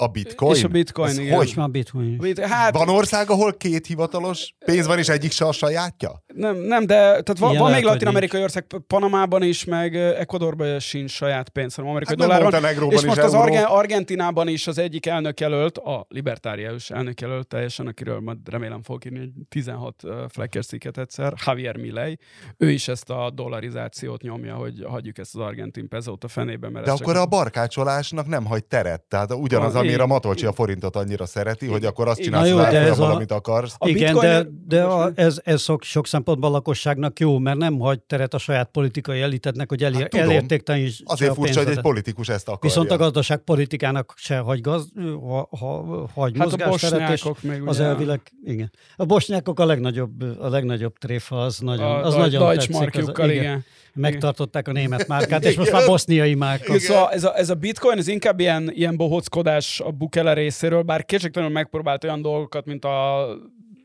a bitcoin? És a bitcoin, Ez igen. Hogy? a bitcoin. Bit- hát, Van ország, ahol két hivatalos pénz van, és egyik se a sajátja? nem, nem, de tehát van, van még latin-amerikai ország, Panamában is, meg Ecuadorban sincs saját pénz, hanem amerikai Hát dollár van. És is most az. Argen- Argentinában is az egyik elnök jelölt, a libertárius elnök jelölt teljesen, akiről majd remélem fog írni egy 16 uh, fleckes cikket egyszer, Javier Milei. Ő is ezt a dollarizációt nyomja, hogy hagyjuk ezt az argentin pezót a fenébe. Mert De akkor csak a barkácsolásnak nem hagy teret. Tehát ugyanaz, Van, amire igen. Matolcsi a forintot annyira szereti, hogy akkor azt Igen. csinálsz jó, az de ez a- amit akarsz. A Igen, bitcoin- de, de a, ez, ez sok, sok szempontból a lakosságnak jó, mert nem hagy teret a saját politikai elitetnek, hogy elér, Hát tudom. elértéktelenítse Azért furcsa, hogy egy politikus ezt akarja. Viszont a gazdaságpolitikának se hagy, gaz, ha, ha, hagy Hát a mozgásteret, és még az ugye, elvileg, igen. A bosnyákok a legnagyobb, a legnagyobb tréfa, az nagyon, a, az a nagyon Deutsch tetszik. markjukkal, az, igen. Megtartották a német márkát, és most már boszniai márka. Szóval ez a, ez a bitcoin, ez inkább ilyen, ilyen bohockodás a Bukele részéről, bár kétségtelenül megpróbált olyan dolgokat, mint a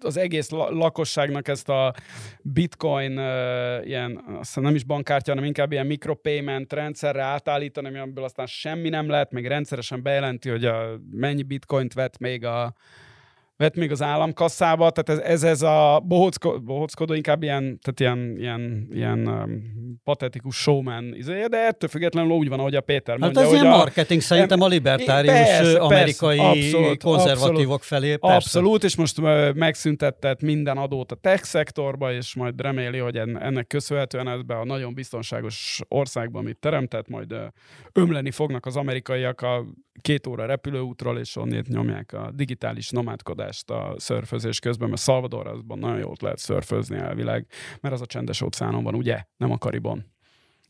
az egész lakosságnak ezt a bitcoin uh, ilyen, aztán nem is bankkártya, hanem inkább ilyen micropayment rendszerre átállítani, amiből aztán semmi nem lehet, még rendszeresen bejelenti, hogy a, mennyi bitcoint vett még a vett még az államkasszába, tehát ez, ez, ez a bohocko, bohockodó inkább ilyen, tehát ilyen, ilyen, ilyen um, patetikus showman, izé, de ettől függetlenül úgy van, ahogy a Péter mondja. Hát ez hogy ilyen a, marketing szerintem a libertárius persze, amerikai persze, abszolút, konzervatívok abszolút, felé. Persze. Abszolút, és most megszüntetett minden adót a tech szektorba, és majd reméli, hogy ennek köszönhetően ebbe a nagyon biztonságos országban, amit teremtett, majd ömleni fognak az amerikaiak a két óra repülőútról, és onnét nyomják a digitális nomádkodást a szörfözés közben, mert Salvador azban nagyon jót lehet szörfözni elvileg, mert az a csendes óceánon van, ugye? Nem a Karibon.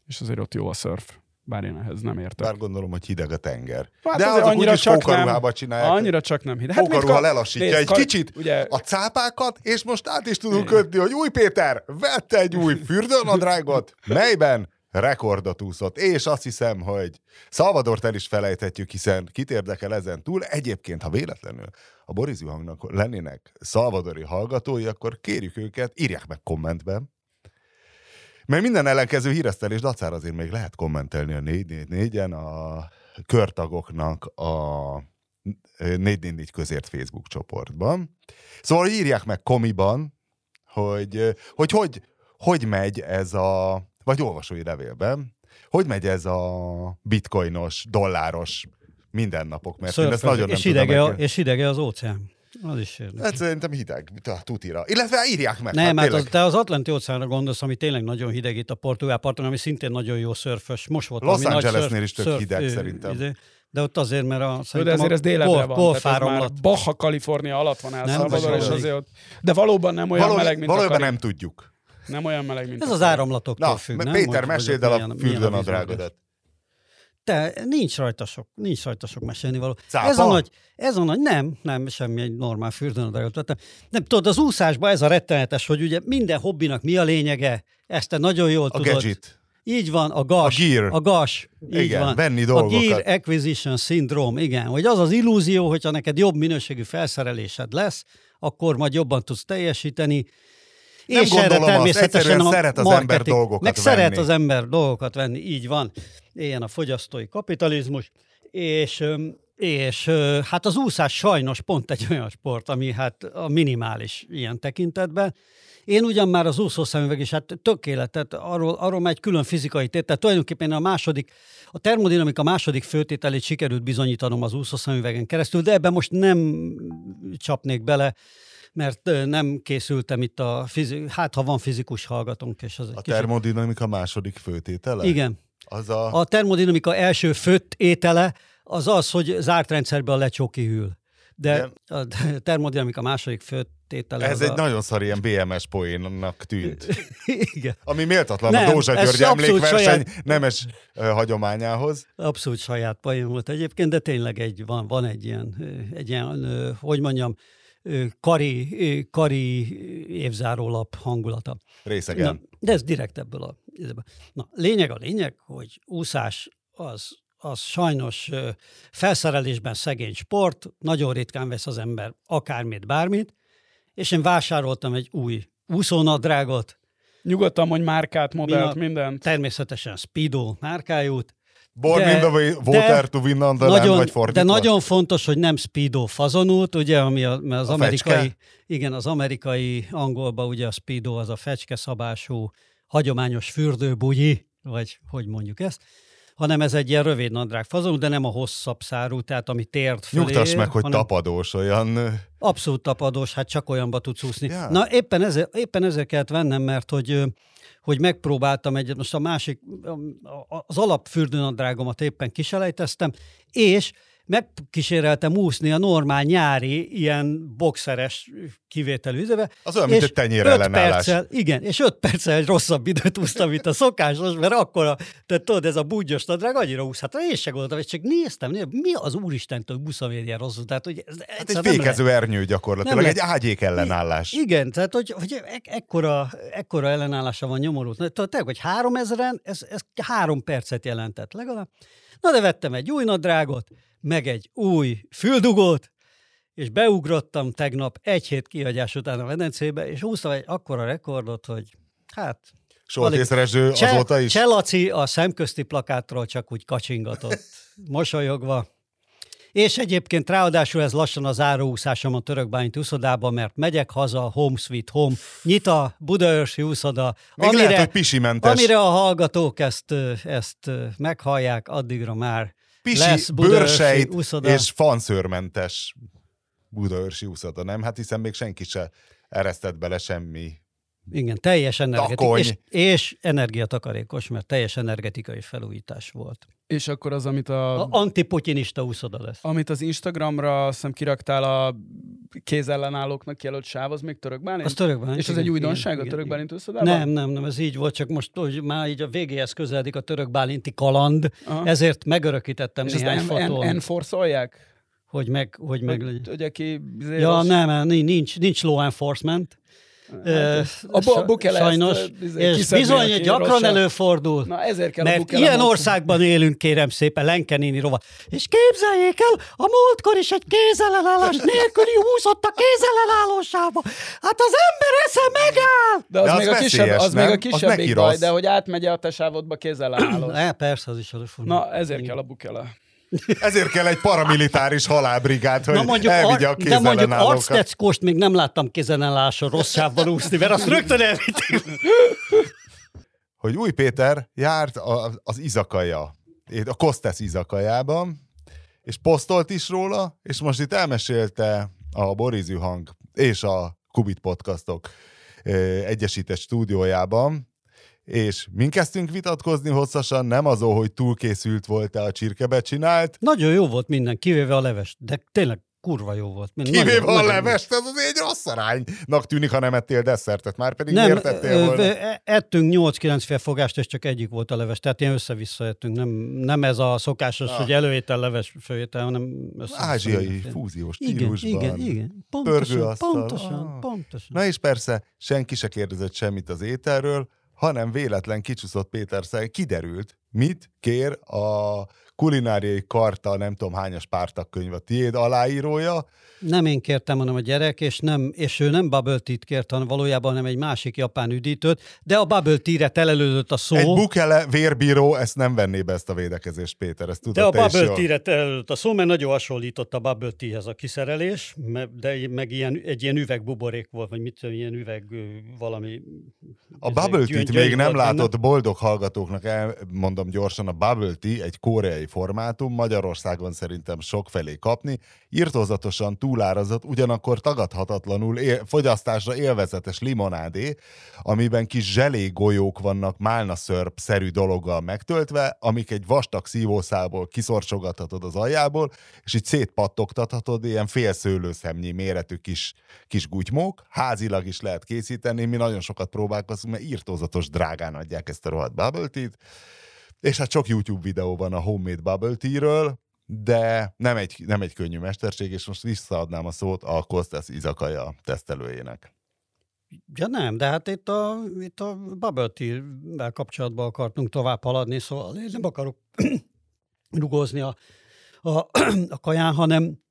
És azért ott jó a szörf bár én ehhez nem értek. Bár gondolom, hogy hideg a tenger. Hát De azok annyira csak nem, csinálják. Annyira csak nem hideg. Hát Pókaruha lelassítja nézd, egy kar... kicsit ugye... a cápákat, és most át is tudunk kötni, hogy új Péter, vette egy új fürdőnadrágot, melyben rekordot úszott, és azt hiszem, hogy Szalvadort el is felejthetjük, hiszen kit érdekel ezen túl. Egyébként, ha véletlenül a Boris hangnak lennének szalvadori hallgatói, akkor kérjük őket, írják meg kommentben, mert minden ellenkező híresztelés dacára azért még lehet kommentelni a 444-en a körtagoknak a 444 közért Facebook csoportban. Szóval írják meg komiban, hogy hogy, hogy, hogy megy ez a vagy olvasói levélben, hogy megy ez a bitcoinos, dolláros mindennapok, mert Szörföz, én ezt nagyon és nem idege, tudom. A, és idege az óceán. Az is érdekes. Hát szerintem hideg, tutira. Illetve írják meg. Nem, hát, hát az, te az Atlanti óceánra gondolsz, ami tényleg nagyon hideg itt a portugál parton, ami szintén nagyon jó szörfös. Most volt Los Angelesnél is tök hideg ő, szerintem. Izé, de ott azért, mert a, de azért ez délebre van. Tehát Baja, Kalifornia alatt van el Salvador, és azért ott, de de nem olyan Való, meleg, mint valójában a nem tudjuk. Nem olyan meleg, mint Ez az áramlatoktól Na, függ, nem? Péter, meséld el a fürdőnadrágodat. Te, nincs rajta sok, nincs rajta sok mesélni való. Cápa? Ez a nagy, ez a nagy, nem, nem, semmi egy normál fürdőnadrágot vettem. Nem, tudod, az úszásban ez a rettenetes, hogy ugye minden hobbinak mi a lényege, ezt te nagyon jól a tudod. Gadget. Így van, a gas. A gear. A gas. Így igen, van. venni dolgokat. A gear acquisition syndrome, igen. Hogy az az illúzió, hogyha neked jobb minőségű felszerelésed lesz, akkor majd jobban tudsz teljesíteni, nem és erre természetesen azt, szeret az ember dolgokat meg venni. szeret az ember dolgokat venni, így van. Ilyen a fogyasztói kapitalizmus, és és hát az úszás sajnos pont egy olyan sport, ami hát a minimális ilyen tekintetben. Én ugyan már az úszószemüveg is, hát tökéletet, arról, arról már egy külön fizikai tét, tehát tulajdonképpen a második, a termodinamika második főtételét sikerült bizonyítanom az úszószemüvegen keresztül, de ebben most nem csapnék bele, mert nem készültem itt a fizi- hát ha van fizikus hallgatónk. És az a kicsit... termodinamika második főtétele? Igen. Az a... a termodinamika első főtt étele az az, hogy zárt rendszerben a lecsó kihűl. De Igen. a termodinamika második főtétele... Ez egy a... nagyon szar ilyen BMS poénnak tűnt. Igen. Ami méltatlan nem, a Dózsa György emlékverseny saját... nemes hagyományához. Abszolút saját poén volt egyébként, de tényleg egy, van, van egy ilyen, egy ilyen, hogy mondjam, kari, kari évzárólap hangulata. Részegen. Na, de ez direkt ebből a... Na, lényeg a lényeg, hogy úszás az, az sajnos felszerelésben szegény sport, nagyon ritkán vesz az ember akármit, bármit, és én vásároltam egy új úszónadrágot. Nyugodtan mondj márkát, modellt, mindent. Természetesen Speedo márkájút, Born de, in the water to win on the nagyon, land, vagy fordítva? De nagyon fontos, hogy nem speedo fazonút, ugye, ami a, az a amerikai, fecske? igen, az amerikai angolban ugye a speedo az a fecske szabású hagyományos fürdőbugyi, vagy hogy mondjuk ezt, hanem ez egy ilyen rövid nadrág fazonú, de nem a hosszabb szárú, tehát ami tért fölé. Nyugtass meg, hogy hanem... tapadós olyan... Abszolút tapadós, hát csak olyanba tudsz úszni. Yeah. Na éppen ezért, éppen ezért kellett vennem, mert hogy hogy megpróbáltam egyet, most a másik, az alapfürdőnadrágomat éppen kiselejteztem, és megkíséreltem úszni a normál nyári, ilyen boxeres kivételű üzebe. Az olyan, mint és egy tenyér ellenállás. perccel, igen, és öt perccel egy rosszabb időt úsztam, mint a szokásos, mert akkor, a, tehát tudod, ez a búgyos nadrág annyira úszhat, én se gondoltam, és csak néztem, néztem, mi az úristentől buszom ilyen rosszul. Tehát, hogy ez Hát egy fékező ernyő gyakorlatilag, Nem egy ágyék ellenállás. igen, tehát hogy, hogy ek- ekkora, ekkora ellenállása van nyomorult. Tényleg, hogy három ezeren, ez, ez három percet jelentett legalább. Na de vettem egy új nadrágot, meg egy új füldugót, és beugrottam tegnap egy hét kihagyás után a medencébe, és húztam egy akkora rekordot, hogy hát... Soltészerező Cseh- azóta is. Cselaci a szemközti plakátról csak úgy kacsingatott, mosolyogva. És egyébként ráadásul ez lassan az áróúszásom a törökbányti úszodában, mert megyek haza, home sweet home, nyit a budaörsi úszoda, Még lehet, hogy pisimentes. amire a hallgatók ezt, ezt meghallják, addigra már Pisi, lesz bőrsejt úszoda. és fanszőrmentes budaörsi úszoda, nem? Hát hiszen még senki se eresztett bele semmi. Igen, teljes energetikus, Takony. és, és energiatakarékos, mert teljes energetikai felújítás volt. És akkor az, amit A a... antiputinista úszoda lesz. Amit az Instagramra azt hiszem kiraktál a kézellenállóknak jelölt sáv, az még török bálint? Az török bálint, És ez egy újdonság igen, a török igen. bálint összedában? Nem, nem, nem, ez így volt, csak most hogy már így a végéhez közeledik a török bálinti kaland, Aha. ezért megörökítettem És néhány fotón, en- enforce-olják? hogy meg, hogy meg Hogy, legyen. hogy aki... izé Ja, nem, nincs, nincs law enforcement. Ö, a Bukele ezt, sajnos, izé, és bizony gyakran rosszabb. előfordul. Na ezért kell a Mert Bukele ilyen monster. országban élünk, kérem szépen, Lenkenéni rova. És képzeljék el, a múltkor is egy kézelenállás nélküli húzott a kézelenállósába. Hát az ember esze megáll! De az, De az még, a kisebb, veszélyes, az még a Az kisebbik neki baj, de hogy átmegy a te sávodba kézellenállós. E, persze, az is előfordul. Na, ezért kell a Bukele. Ezért kell egy paramilitáris halálbrigád, hogy Na mondjuk, elvigye a de mondjuk arcteckost még nem láttam kézelenállásra rossz sávban úszni, mert azt rögtön elvitték. hogy Új Péter járt a, az izakaja, a Kostesz izakajában, és posztolt is róla, és most itt elmesélte a Borizű Hang és a Kubit podcastok egyesített stúdiójában, és mi kezdtünk vitatkozni hosszasan, nem azon, hogy túlkészült volt-e a csirkebe csinált, Nagyon jó volt minden, kivéve a leves, de tényleg kurva jó volt. Mind- kivéve nagyon- a nagyon levest, ez azért egy rossz aránynak tűnik, ha nem ettél desszertet, már pedig Nem, miért tettél ö, volna? ö, ettünk 8-9 fél fogást, és csak egyik volt a leves. Tehát ilyen össze-vissza ettünk. Nem, nem ez a szokásos, Ah. hogy előétel, leves, főétel, hanem össze Ázsiai fúziós Igen, stílusban. igen, igen. Pontosan, Pörgőasztal. pontosan, Ah. pontosan. Na és persze senki se kérdezett semmit az ételről, hanem véletlen kicsúszott Péter száj, kiderült, mit kér a kulináriai karta, nem tudom hányas pártakkönyv a tiéd aláírója, Nem én kértem, hanem a gyerek, és, nem, és ő nem bubble tea-t kért, hanem valójában nem egy másik japán üdítőt, de a bubble tea-re telelődött a szó. egy bukele vérbíró, ezt nem venné be ezt a védekezést, Péter, ezt De a tudod te is bubble tea-re telelődött a szó, mert nagyon hasonlított a bubble tea-hez a kiszerelés, de meg ilyen, egy ilyen üvegbuborék volt, vagy mit tudom, ilyen üveg valami... A Bubble Tea-t még nem látott boldog hallgatóknak, elmondom gyorsan, a Bubble Tea egy koreai formátum, Magyarországon szerintem sokfelé kapni, írtózatosan túlárazott, ugyanakkor tagadhatatlanul él, fogyasztásra élvezetes limonádé, amiben kis zselégolyók vannak málnaszörp-szerű dologgal megtöltve, amik egy vastag szívószából kiszorcsogathatod az aljából, és így szétpattogtathatod, ilyen félszőlőszemnyi méretű kis, kis gutymók, házilag is lehet készíteni, mi nagyon sokat próbálkozunk, mert írtózatos drágán adják ezt a rohadt bubble tea-t, és hát sok YouTube videó van a homemade bubble tea-ről, de nem egy, nem egy könnyű mesterség, és most visszaadnám a szót a Kostas Izakaja tesztelőjének. Ja nem, de hát itt a, itt a bubble tea-vel kapcsolatban akartunk tovább haladni, szóval én nem akarok rugózni a, a, a kaján, hanem,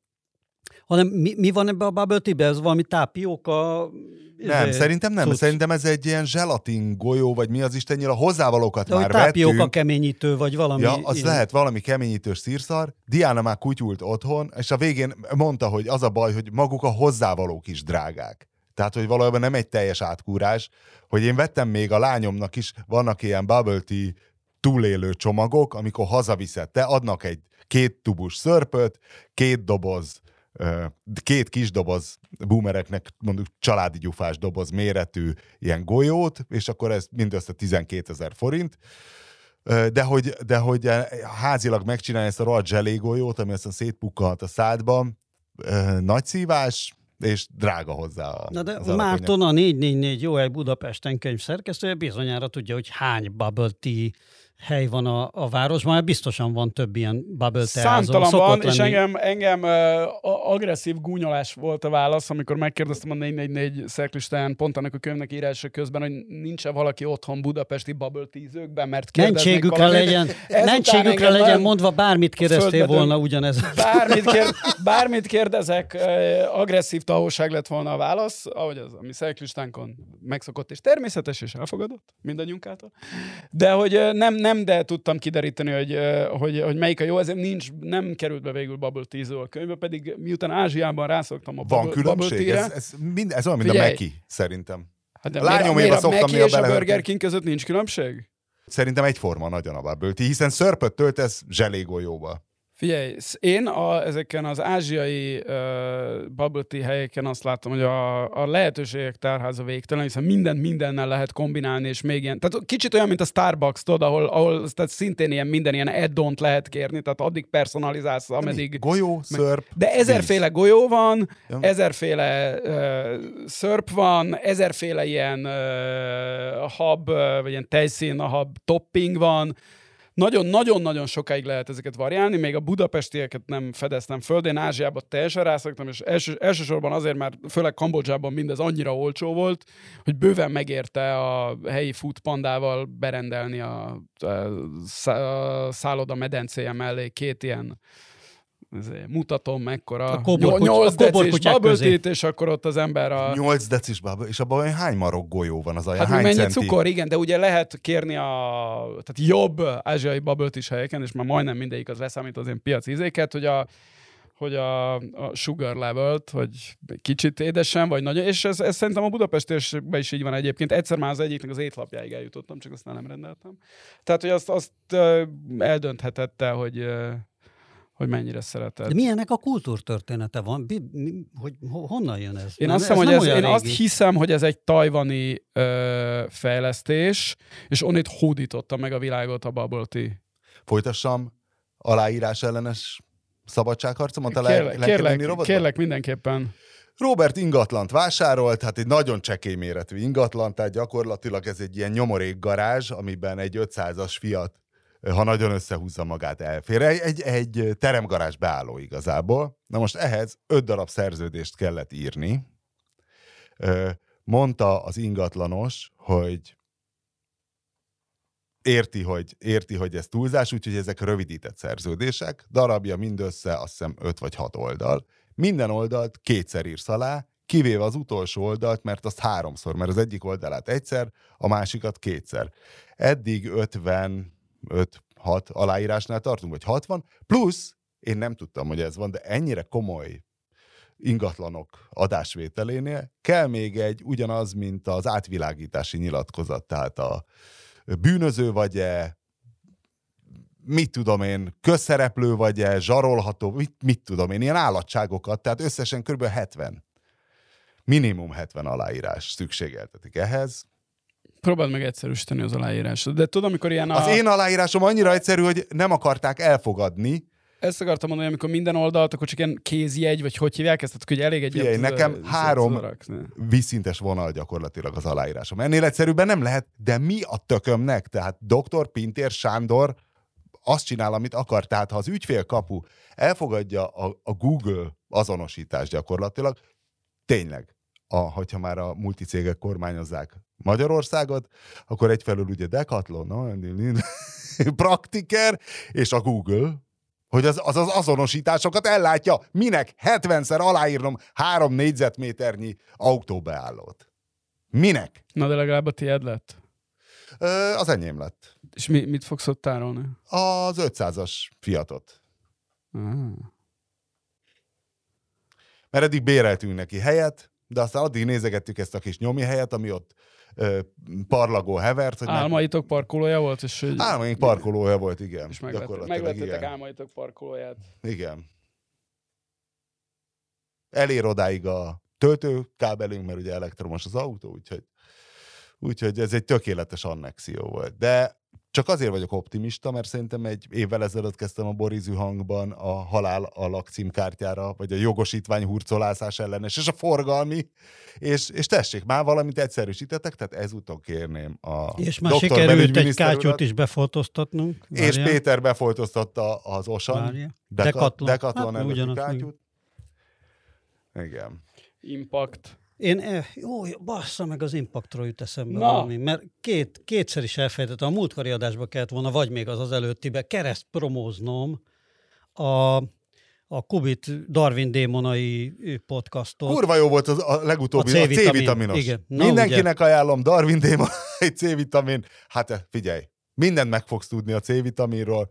hanem mi, mi van ebbe a bubble tea Ez valami tápióka? Nem, izé, szerintem nem, cucc? szerintem ez egy ilyen zselatin golyó, vagy mi az istennyire, a hozzávalókat De már tápióka vettünk. keményítő, vagy valami. Ja, az ilyen. lehet valami keményítős szírszar. Diana már kutyult otthon, és a végén mondta, hogy az a baj, hogy maguk a hozzávalók is drágák. Tehát, hogy valójában nem egy teljes átkúrás, hogy én vettem még a lányomnak is, vannak ilyen bubble tea túlélő csomagok, amikor hazaviszed te, adnak egy két tubus szörpöt, két doboz, két kis doboz boomereknek, mondjuk családi gyufás doboz méretű ilyen golyót, és akkor ez mindössze 12 ezer forint, De hogy, de hogy házilag megcsinálni ezt a rohadt zselégolyót, ami aztán szétpukkalhat a szádba, ö, nagy szívás, és drága hozzá a, Na de az. Márton, a 444 jó hely Budapesten könyv szerkesztője bizonyára tudja, hogy hány bubble tea hely van a, a városban, mert biztosan van több ilyen bubble teázó. Számtalan van, Szokott és lenni. engem, engem uh, agresszív gúnyolás volt a válasz, amikor megkérdeztem a 444 szerklistán pont annak a könyvnek írása közben, hogy nincs-e valaki otthon budapesti bubble tízőkben, mert valamit. legyen, engem legyen mondva, bármit kérdeztél volna ugyanez. Bármit, kér, bármit kérdezek, eh, agresszív tahóság lett volna a válasz, ahogy az a mi szerklistánkon megszokott és természetes és elfogadott mindannyiunk által. De hogy eh, nem, nem de tudtam kideríteni, hogy, hogy, hogy melyik a jó, ezért nincs, nem került be végül Bubble Tea a könyvbe, pedig miután Ázsiában rászoktam a Van Bubble, különbség? Ez, ez, mind, ez olyan, mint a Figyelj. Meki, szerintem. hát de a miért- miért a és a. Burger King között nincs különbség? Szerintem egyforma nagyon a bubble tea, hiszen szörpöt töltesz zselégolyóba. Figyelj, én a, ezeken az ázsiai uh, bubble tea helyeken azt látom, hogy a, a lehetőségek tárháza végtelen, hiszen mindent mindennel lehet kombinálni, és még ilyen, tehát kicsit olyan, mint a Starbucks, tudod, ahol, ahol tehát szintén ilyen minden ilyen add lehet kérni, tehát addig personalizálsz, ameddig... Golyó, szörp, De ezerféle golyó van, Ja. ezerféle uh, szörp van, ezerféle ilyen uh, hab, uh, vagy ilyen tejszín, a hab topping van. Nagyon-nagyon-nagyon sokáig lehet ezeket variálni, még a budapestieket nem fedeztem föl, de én Ázsiába teljesen rászoktam, és első, elsősorban azért, mert főleg Kambodzsában mindez annyira olcsó volt, hogy bőven megérte a helyi foodpandával berendelni a, a, a szálloda medencéje mellé két ilyen mutatom mekkora A koborkuty- 8 a decis tea-t, és akkor ott az ember a... 8 decis bubble, és abban olyan hány marok golyó van az a Hát hány mennyi centi? cukor, igen, de ugye lehet kérni a tehát jobb ázsiai is helyeken, és már majdnem mindegyik az leszámít az én piaci ízéket, hogy a hogy a, a sugar levelt, hogy kicsit édesen, vagy nagyon, és ez, ez szerintem a Budapestésben is így van egyébként. Egyszer már az egyiknek az étlapjáig eljutottam, csak azt nem rendeltem. Tehát, hogy azt, azt eldönthetette, hogy, hogy mennyire szereted. De milyennek a kultúrtörténete van? Mi, mi, hogy ho- honnan jön ez? Én, Nem- azt, hiszem, hogy nem ez, én azt hiszem, hogy ez egy tajvani ö, fejlesztés, és onnét hódította meg a világot a bubble tea. Folytassam aláírás ellenes szabadságharcomat a le- Kérlek, kérlek mindenképpen. Robert ingatlant vásárolt, hát egy nagyon csekély méretű ingatlan, tehát gyakorlatilag ez egy ilyen nyomorék garázs, amiben egy 500-as Fiat, ha nagyon összehúzza magát, elfér. Egy, egy, egy teremgarázs beálló igazából. Na most ehhez öt darab szerződést kellett írni. Mondta az ingatlanos, hogy érti, hogy, érti, hogy ez túlzás, úgyhogy ezek rövidített szerződések, darabja mindössze azt hiszem 5 vagy 6 oldal. Minden oldalt kétszer írsz alá, kivéve az utolsó oldalt, mert azt háromszor, mert az egyik oldalát egyszer, a másikat kétszer. Eddig 55 6 aláírásnál tartunk, vagy 60, plusz én nem tudtam, hogy ez van, de ennyire komoly ingatlanok adásvételénél kell még egy ugyanaz, mint az átvilágítási nyilatkozat, tehát a bűnöző vagy-e, mit tudom én, közszereplő vagy-e, zsarolható, mit, mit tudom én, ilyen állatságokat, tehát összesen kb. 70. Minimum 70 aláírás szükségeltetik ehhez. Próbáld meg egyszerűsíteni az aláírásot. De tudom, amikor ilyen a... Az én aláírásom annyira egyszerű, hogy nem akarták elfogadni. Ezt akartam mondani, amikor minden oldalt, akkor csak ilyen kézjegy, vagy hogy hívják ezt, hogy elég egy Figyelj, nekem z- három-. Vízszintes vonal gyakorlatilag az aláírásom. Ennél egyszerűbben nem lehet, de mi a tökömnek? Tehát doktor Pintér Sándor azt csinál, amit akar. Tehát ha az ügyfélkapu elfogadja a, a Google azonosítást gyakorlatilag, tényleg, a, hogyha már a multicégek kormányozzák Magyarországot, akkor egyfelől ugye Decathlon, Praktiker és a Google, hogy az, az az azonosításokat ellátja. Minek 70-szer aláírnom három négyzetméternyi autóbeállót? Minek? Na, de legalább a tiéd lett. Ö, az enyém lett. És mi, mit fogsz ott tárolni? Az 500-as Fiatot. Ah. Mert eddig béreltünk neki helyet, de aztán addig nézegettük ezt a kis nyomi helyet, ami ott parlagó hevert, hogy meg... Álmaitok parkolója volt, és hogy... Álmaink parkolója volt, igen. És igen. álmaitok parkolóját. Igen. Elér odáig a töltőkábelünk, mert ugye elektromos az autó, úgyhogy, úgyhogy ez egy tökéletes annexió volt. De Csak azért vagyok optimista, mert szerintem egy évvel ezelőtt kezdtem a Borizű hangban a halál alak címkártyára, vagy a jogosítvány hurcolászás ellenes, és a forgalmi, és, és tessék, már valamit egyszerűsítettek, tehát ezúton kérném a És már Dr. sikerült egy kátyút is befoltoztatnunk. És Várjál, Péter befoltoztatta az Osan, várjál. Deka- Decathlon. Decathlon Hát, előtti kátyút. Igen. Impact. Én, eh, jó, bassza meg az Impactról jut eszembe Na. valami, mert két, kétszer is elfejtettem, a múltkori adásba kellett volna, vagy még az az előttibe, kereszt promóznom a, a Kubit Darwin démonai podcastot. Kurva jó volt az, a legutóbbi, A a C-vitamin. C-vitaminos. Igen. Na, Mindenkinek ajánlom Darwin Démon, egy C-vitamin. Hát eh, figyelj, mindent meg fogsz tudni a C-vitaminról.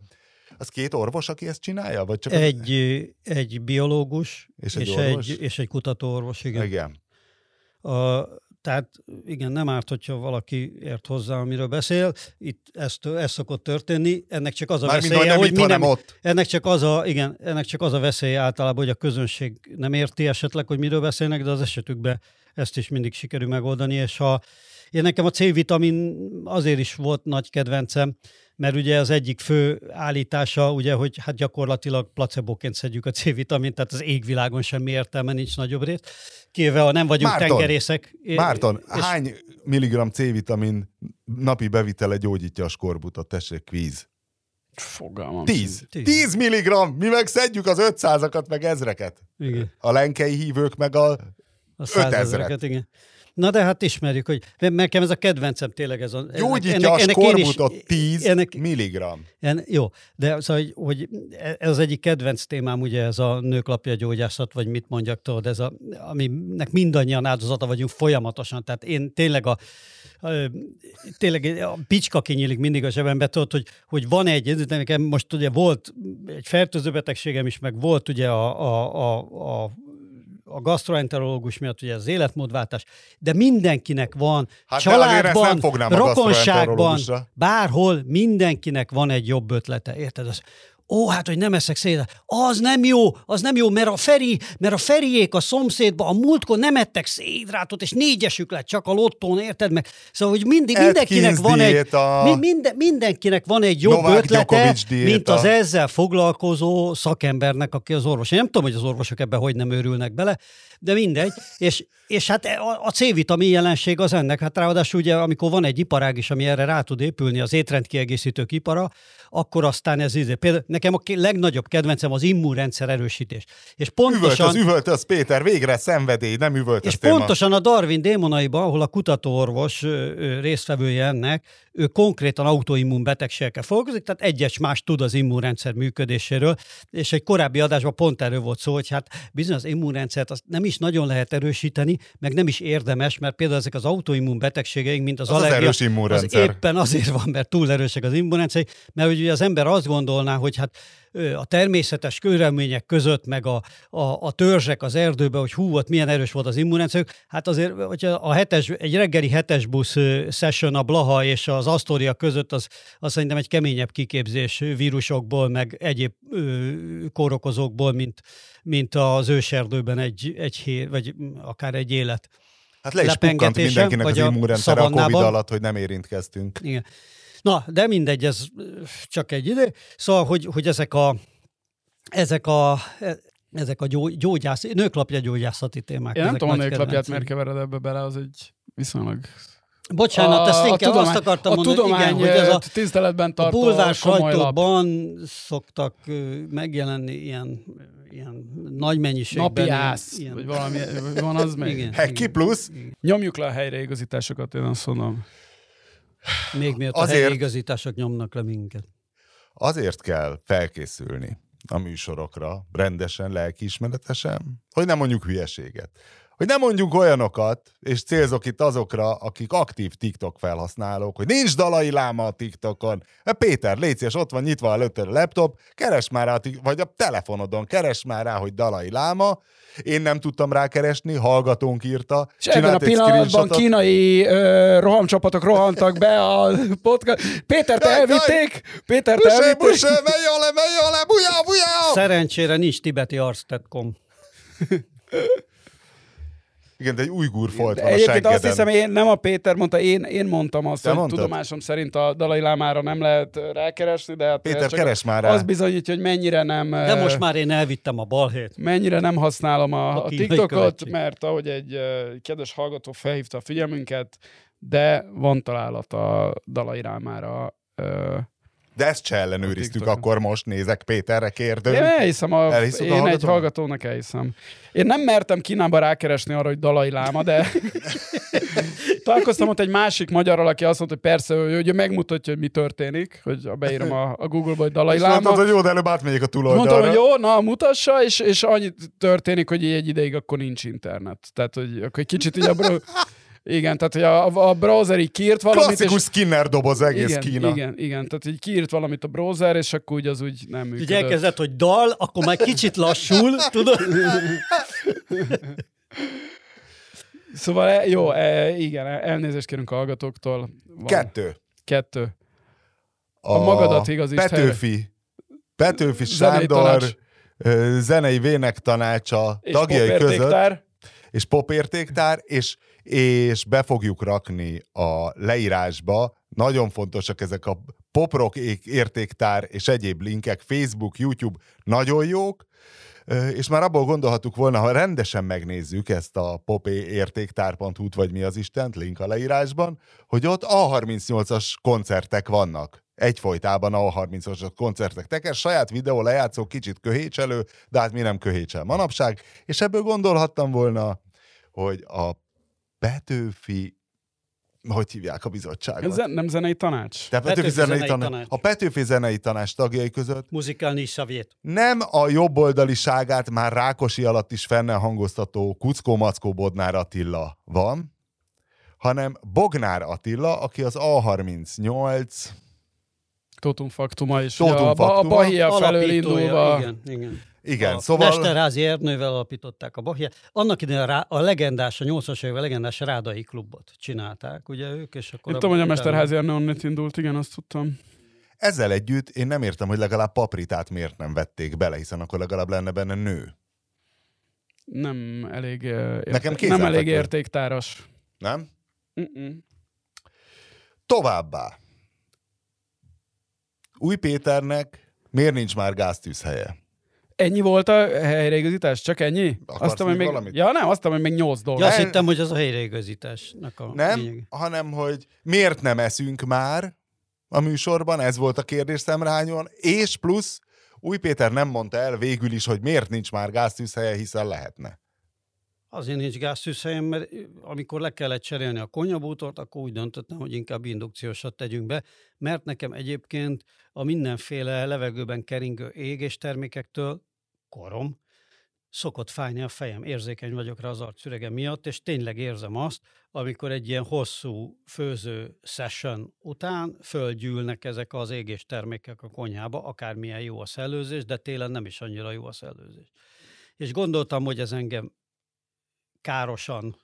Az két orvos, aki ezt csinálja? Vagy csak az- Egy, egy biológus És és egy egy, orvos? és egy kutatóorvos, igen. Igen. A, tehát igen, nem árt, hogyha valaki ért hozzá, amiről beszél. Itt ez, ez szokott történni. Ennek csak az a hogy veszélye, nem hogy itt, mi hanem nem, ott. ennek csak az a, igen, ennek csak az a veszély általában, hogy a közönség nem érti esetleg, hogy miről beszélnek, de az esetükben ezt is mindig sikerül megoldani, és ha én nekem a C-vitamin azért is volt nagy kedvencem, mert ugye az egyik fő állítása, ugye, hogy hát gyakorlatilag placebóként szedjük a C-vitamint, tehát az égvilágon semmi értelme nincs nagyobb részt. Kivéve, ha nem vagyunk Márton, tengerészek. Márton, és hány milligram C-vitamin napi bevitele gyógyítja a skorbutot? Tessék, kvíz. Fogalmam. 10. Tíz. 10 milligram! Mi meg szedjük az 500-akat, meg ezreket. Igen. A lenkei hívők meg a... A Ötezret. százezreket, igen. Na de hát ismerjük, hogy nekem ez a kedvencem tényleg ez a... Gyógyítja a én is- skorbutot 10 ennek, milligram. en, jó, de szóval, hogy, hogy ez az egyik kedvenc témám, ugye ez a nőklapja gyógyászat, vagy mit mondjak, tudod, ez a, aminek mindannyian áldozata vagyunk folyamatosan. Tehát én tényleg a, ö, tényleg a picska kinyílik mindig a zsebembe, tudod, hogy, hogy van egy, nekem most ugye volt egy fertőző betegségem is, meg volt ugye a, a, a, a a gastroenterológus miatt ugye az életmódváltás, de mindenkinek van, Hát családban, nem rokonságban, bárhol mindenkinek van egy jobb ötlete, érted? Az, ó, hát, hogy nem eszek szédet. Az nem jó, az nem jó, mert a Feri, mert a Feriék a szomszédba a múltkor nem ettek szédrátot, és négyesük lett csak a lottón, érted meg? Szóval, hogy mindig, mindenkinek van egy, mi, minden, mindenkinek van egy jobb Novák ötlete, mint az ezzel foglalkozó szakembernek, aki az orvos. Én nem tudom, hogy az orvosok ebben hogy nem őrülnek bele, de mindegy. És, és hát a, a C-vitamin jelenség az ennek. Hát ráadásul ugye, amikor van egy iparág is, ami erre rá tud épülni, az étrendkiegészítők ipara, akkor aztán ez izé. Például nekem a legnagyobb kedvencem az immunrendszer erősítés. És pontosan... Üvöltöz, üvöltöz, Péter, végre szenvedély, nem És üvöltöztél ma. pontosan a Darwin démonaiban, ahol a kutatóorvos résztvevője ennek, ő konkrétan autoimmun betegségekkel foglalkozik, tehát egyes más tud az immunrendszer működéséről, és egy korábbi adásban pont erről volt szó, hogy hát bizony az immunrendszert azt nem is nagyon lehet erősíteni, meg nem is érdemes, mert például ezek az autoimmun betegségeink, mint az, Az az allergia, immunrendszer. az éppen azért van, mert túl erősek az immunrendszer, mert ugye az ember azt gondolná, hogy hát ö, a természetes körülmények között, meg a, a, a törzsek az erdőben, hogy hú, ott milyen erős volt az immunrendszer. Hát azért, hogyha a hetes, egy reggeli hetes busz session a Blaha és az Astoria között, az, az szerintem egy keményebb kiképzés vírusokból, meg egyéb ö, kórokozókból, mint, mint az őserdőben egy, egy hé, vagy akár egy élet. Hát le is pukkant mindenkinek az immunrendszere a Covid alatt, hogy nem érintkeztünk. Igen. Na, de mindegy, ez csak egy idő. Szóval, hogy, hogy ezek a ezek a ezek a gyó, gyógyász, nőklapja gyógyászati témák. Én nem tudom, a nőklapját miért kevered ebbe bele, az egy viszonylag... Bocsánat, ezt inkább azt akartam a mondani, tudomány igen, hogy ez a, tiszteletben a bulvár komoly lap. sajtóban szoktak megjelenni ilyen, ilyen nagy mennyiségben. Napi ilyen- ász, ilyen- vagy valami, van az még. Igen. Heki plusz, Nyomjuk le a helyreigazításokat, én azt mondom. Még miatt a Azért- helyi igazítások nyomnak le minket. azért kell felkészülni a műsorokra, rendesen, lelkiismeretesen, hogy nem mondjuk hülyeséget. Hogy nem mondjuk olyanokat, és célzok itt azokra, akik aktív TikTok felhasználók, hogy nincs dalai láma a TikTokon. Hát Péter, légy szíves, ott van nyitva előtted a laptop, keres már rá, vagy a telefonodon, keres már rá, hogy dalai láma. Én nem tudtam rákeresni, hallgatónk írta. És ebben a pillanatban kínai ö, rohamcsapatok rohantak be a podcast. Péter, te elvitték? Péter, te elvitték? busé, menj alá, menj alá, bujá, bujá! Szerencsére nincs tibeti arc.com. Igen, de egy ujgur folt van a Egyébként seggeden. azt hiszem, én nem a Péter mondta, én, én mondtam azt, Te hogy mondtad? tudomásom szerint a Dalai Lámára nem lehet rákeresni, de hát Péter, csak keres már rá. az bizonyítja, hogy mennyire nem... De most már én elvittem a balhét. mennyire nem használom a, A a TikTokot, követség. mert ahogy egy kedves hallgató felhívta a figyelmünket, de van találat a Dalai Lámára. De ezt se ellenőriztük, A akkor most nézek Péterre kérdő. én elhiszem, a, Elhiszed a én egy hallgatónak? elhiszem. Én nem mertem Kínába rákeresni arra, hogy Dalai Láma, de találkoztam ott egy másik magyarral, aki azt mondta, hogy persze, hogy, ő megmutatja, hogy mi történik, hogy beírom a, a Google-ba, hogy Dalai És mondtad, Láma. hogy jó, de előbb átmegyek a túloldalra. Mondtam, hogy jó, na mutassa, és, és annyit történik, hogy egy ideig akkor nincs internet. Tehát, hogy akkor egy kicsit így a bro... Igen, tehát hogy a, a browser így kiírt valamit, Klasszikus és... Skinner doboz egész igen, Kína. igen, igen, tehát így kiírt valamit a browser, és akkor úgy az úgy nem Így működött. elkezdett, hogy dal, akkor már kicsit lassul, tudod? Szóval e, jó, e, igen, elnézést kérünk a hallgatóktól. Van. Kettő. Kettő. A magadat igazítsd Petőfi. Petőfi Zenei Sándor zenei vének tanácsa És tagjai között, popértéktár. és popértéktár, és, és be fogjuk rakni a leírásba. Nagyon fontosak ezek a poprock é- értéktár és egyéb linkek, Facebook, YouTube, nagyon jók, és már abból gondolhattuk volna, ha rendesen megnézzük ezt a popértéktár.hu-t, vagy mi az Istent, link a leírásban, hogy ott A38-as koncertek vannak. Egyfolytában A38-as koncertek teker, saját videó lejátszó kicsit köhécselő, de hát mi nem köhécsel manapság, és ebből gondolhattam volna, hogy a Petőfi hogy hívják a bizottságot? Ez nem zenei tanács? De a Petőfi, Petőfi zenei, zenei tanács. tanács. A Petőfi zenei tanács tagjai között Muzikálni is szavét. nem a jobboldaliságát már Rákosi alatt is fennel hangoztató Kuckó Mackó Bodnár Attila van, hanem Bognár Attila, aki az A38 Totum Faktuma is. Totum ugye a, a Faktuma. Bahia felől indulva. Igen, igen. Igen, a szóval Mesterházi Ernővel alapították a Bahiát. Annak idején a, rá, a legendás, a 80-as évek legendás Rádai klubot csinálták, ugye ők, és akkor... Én tudom, hogy a Mesterházi Ernő onnét indult, igen, azt tudtam. ezzel együtt én nem értem, hogy legalább Papritát miért nem vették bele, hiszen akkor legalább lenne benne nő. Nem elég, eh, érte- Nekem nem elég értéktáras. Nem? Mm-mm. Továbbá. Új Péternek miért nincs már gáztűzhelye? Ennyi volt a helyreigazítás? Csak ennyi? Akarsz Aztán, még még... valamit? Ja, nem, aztán, hogy még nyolc dolog. Ja, azt hittem, hogy az a helyreigazításnak a Nem, lényege. hanem hogy miért nem eszünk már a műsorban, ez volt a kérdés szemrányon, és plusz Új Péter nem mondta el végül is, hogy miért nincs már gáztűzhelye, hiszen lehetne. Azért nincs gáztűzhelyem, mert amikor le kellett cserélni a konyabútort, akkor úgy döntöttem, hogy inkább indukciósat tegyünk be, mert nekem egyébként a mindenféle levegőben keringő égés termékektől korom, szokott fájni a fejem, érzékeny vagyok rá az arcüregem miatt, és tényleg érzem azt, amikor egy ilyen hosszú főző session után fölgyűlnek ezek az égés termékek a konyhába, akármilyen jó a szellőzés, de télen nem is annyira jó a szellőzés. És gondoltam, hogy ez engem károsan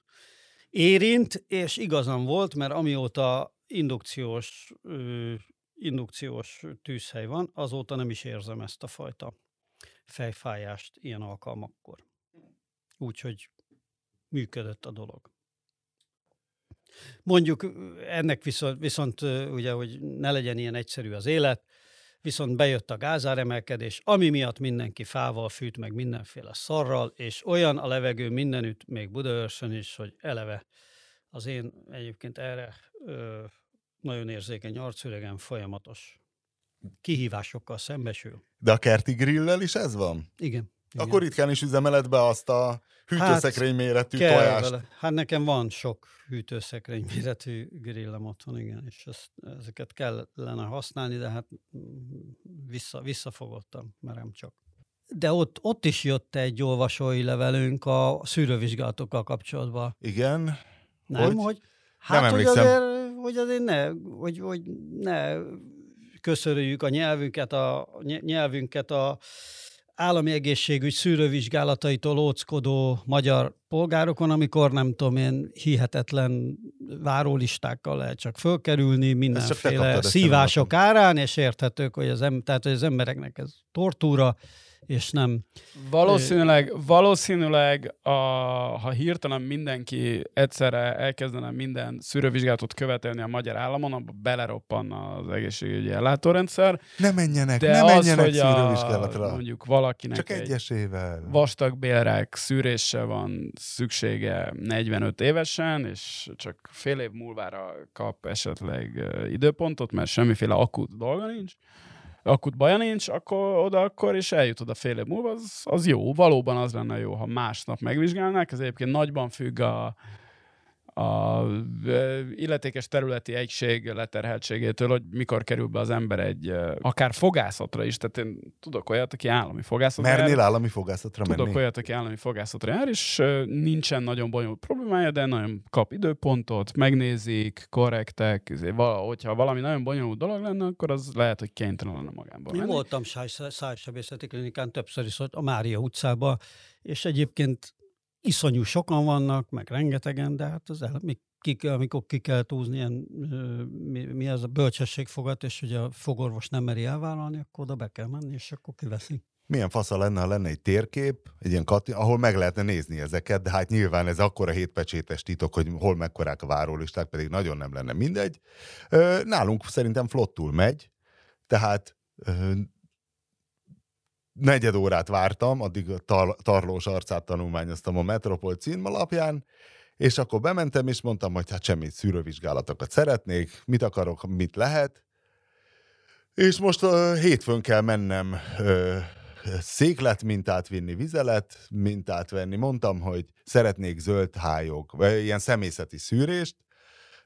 érint, és igazam volt, mert amióta indukciós, indukciós tűzhely van, azóta nem is érzem ezt a fajta fejfájást ilyen alkalmakkor. Úgyhogy működött a dolog. Mondjuk ennek viszont, viszont ugye, hogy ne legyen ilyen egyszerű az élet, viszont bejött a gázáremelkedés, ami miatt mindenki fával fűt, meg mindenféle szarral, és olyan a levegő mindenütt, még Budaörsön is, hogy eleve az én egyébként erre ö, nagyon érzékeny arcüregem folyamatos kihívásokkal szembesül. De a kerti grillel is ez van? Igen. igen. Akkor ritkán is üzemeled be azt a hűtőszekrény méretű Kell tojást. vele. Hát nekem van sok hűtőszekrény méretű grillem otthon, igen, és ezt, ezeket kellene használni, de hát mm, vissza, visszafogottam, merem csak. De ott, ott is jött egy olvasói levelünk a szűrővizsgálatokkal kapcsolatban. Igen. Nem, Hogy? hogy, hogy hát, hogy emlékszem. azért, hogy azért ne, hogy, hogy ne köszörüljük a nyelvünket, a ny- nyelvünket a állami egészségügy szűrővizsgálataitól óckodó magyar polgárokon, amikor nem tudom én, hihetetlen várólistákkal lehet csak fölkerülni, mindenféle szívások árán, és érthetők, hogy az, em- tehát, hogy az embereknek ez tortúra, és nem... Valószínűleg, valószínűleg a, ha hirtelen mindenki egyszerre elkezdene minden szűrővizsgálatot követelni a magyar államon, abba beleroppan az egészségügyi ellátórendszer. Ne menjenek, De ne az, menjenek hogy a, szűrővizsgálatra. mondjuk valakinek Csak egy egyesével. vastagbélrák szűrése van szüksége 45 évesen, és csak fél év múlvára kap esetleg időpontot, mert semmiféle akut dolga nincs, akut baja nincs, akkor oda akkor, és eljut oda fél év múlva, az, az jó. Valóban az lenne jó, ha másnap megvizsgálnák. Ez egyébként nagyban függ a, a illetékes területi egység leterheltségétől, hogy mikor kerül be az ember egy akár fogászatra is. Tehát én tudok olyat, aki állami fogászatra jár. Mernél állami fogászatra Tudok menni? olyat, aki állami fogászatra jár, és nincsen nagyon bonyolult problémája, de nagyon kap időpontot, megnézik, korrektek, izé, hogyha valami nagyon bonyolult dolog lenne, akkor az lehet, hogy kénytelen lenne magában Én menni. voltam száj- szájsebészeti klinikán többször is ott a Mária utcában, és egyébként iszonyú sokan vannak, meg rengetegen, de hát az el, ki, amikor ki kell túzni ilyen, mi, mi ez a bölcsességfogat, és ugye a fogorvos nem meri elvállalni, akkor oda be kell menni, és akkor kiveszi. Milyen fasza lenne, ha lenne egy térkép, egy ilyen kati, ahol meg lehetne nézni ezeket, de hát nyilván ez akkora hétpecsétes titok, hogy hol mekkorák a várólisták, pedig nagyon nem lenne mindegy. Nálunk szerintem flottul megy, tehát negyed órát vártam, addig a tar- tarlós arcát tanulmányoztam a Metropol címalapján, és akkor bementem, és mondtam, hogy hát semmit szűrővizsgálatokat szeretnék, mit akarok, mit lehet, és most uh, hétfőn kell mennem uh, széklet mintát vinni, vizelet mintát venni. Mondtam, hogy szeretnék zöld hályog, vagy ilyen személyzeti szűrést,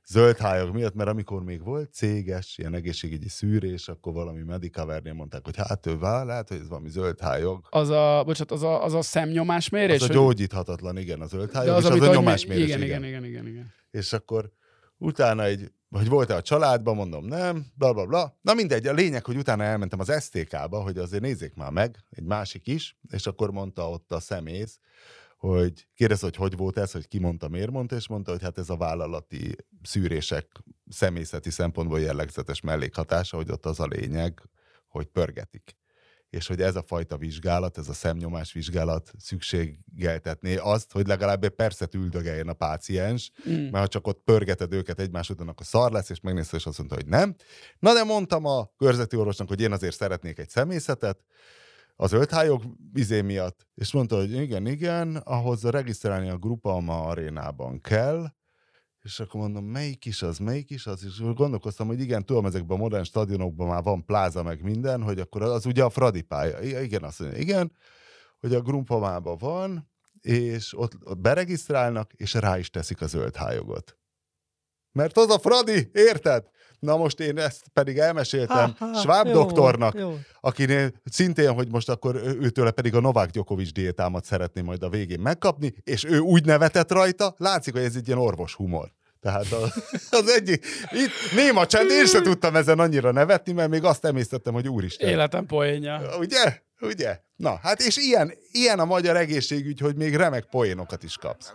zöld hályog miatt, mert amikor még volt céges, ilyen egészségügyi szűrés, akkor valami Medicovernél mondták, hogy hát ő vár, lehet, hogy ez valami zöld hályog. Az a, bocsánat, az a, az a szemnyomásmérés? Az a gyógyíthatatlan, igen, a zöld de hályog, az, és az, a nyomásmérés, igen, igen, igen, igen, igen. és akkor utána egy, hogy volt-e a családban, mondom nem, bla bla bla. Na mindegy, a lényeg, hogy utána elmentem az STK-ba, hogy azért nézzék már meg, egy másik is, és akkor mondta ott a szemész, hogy kérdezte, hogy hogy volt ez, hogy ki mondta, miért mondta, és mondta, hogy hát ez a vállalati szűrések személyzeti szempontból jellegzetes mellékhatása, hogy ott az a lényeg, hogy pörgetik. És hogy ez a fajta vizsgálat, ez a szemnyomás vizsgálat szükségeltetné azt, hogy legalább egy percet üldögeljen a páciens, Mm. mert ha csak ott pörgeted őket egymás után, akkor szar lesz, és megnézte, és azt mondta, hogy nem. Na de mondtam a körzeti orvosnak, hogy én azért szeretnék egy szemészetet, az ölthályok izé miatt, és mondta, hogy igen, igen, ahhoz regisztrálni a Grupalma arénában kell, és akkor mondom, melyik is az, melyik is az, és gondolkoztam, hogy igen, tudom, ezekben a modern stadionokban már van pláza meg minden, hogy akkor az ugye a Fradi pálya. Igen, azt mondja, igen, hogy a Grumpamában van, és ott beregisztrálnak, és rá is teszik a zöld hályogot. Mert az a Fradi, érted? Na most én ezt pedig elmeséltem Schwab jó, doktornak, Jó. akinél szintén, hogy most akkor őtőle pedig a Novák Djokovic diétámat szeretném majd a végén megkapni, és ő úgy nevetett rajta, látszik, hogy ez egy ilyen orvos humor. Tehát az, az egyik, itt néma csend, én sem tudtam ezen annyira nevetni, mert még azt emésztettem, hogy úristen. Életem poénja. Ugye? Ugye? Na, hát és ilyen, ilyen a magyar egészségügy, hogy még remek poénokat is kapsz.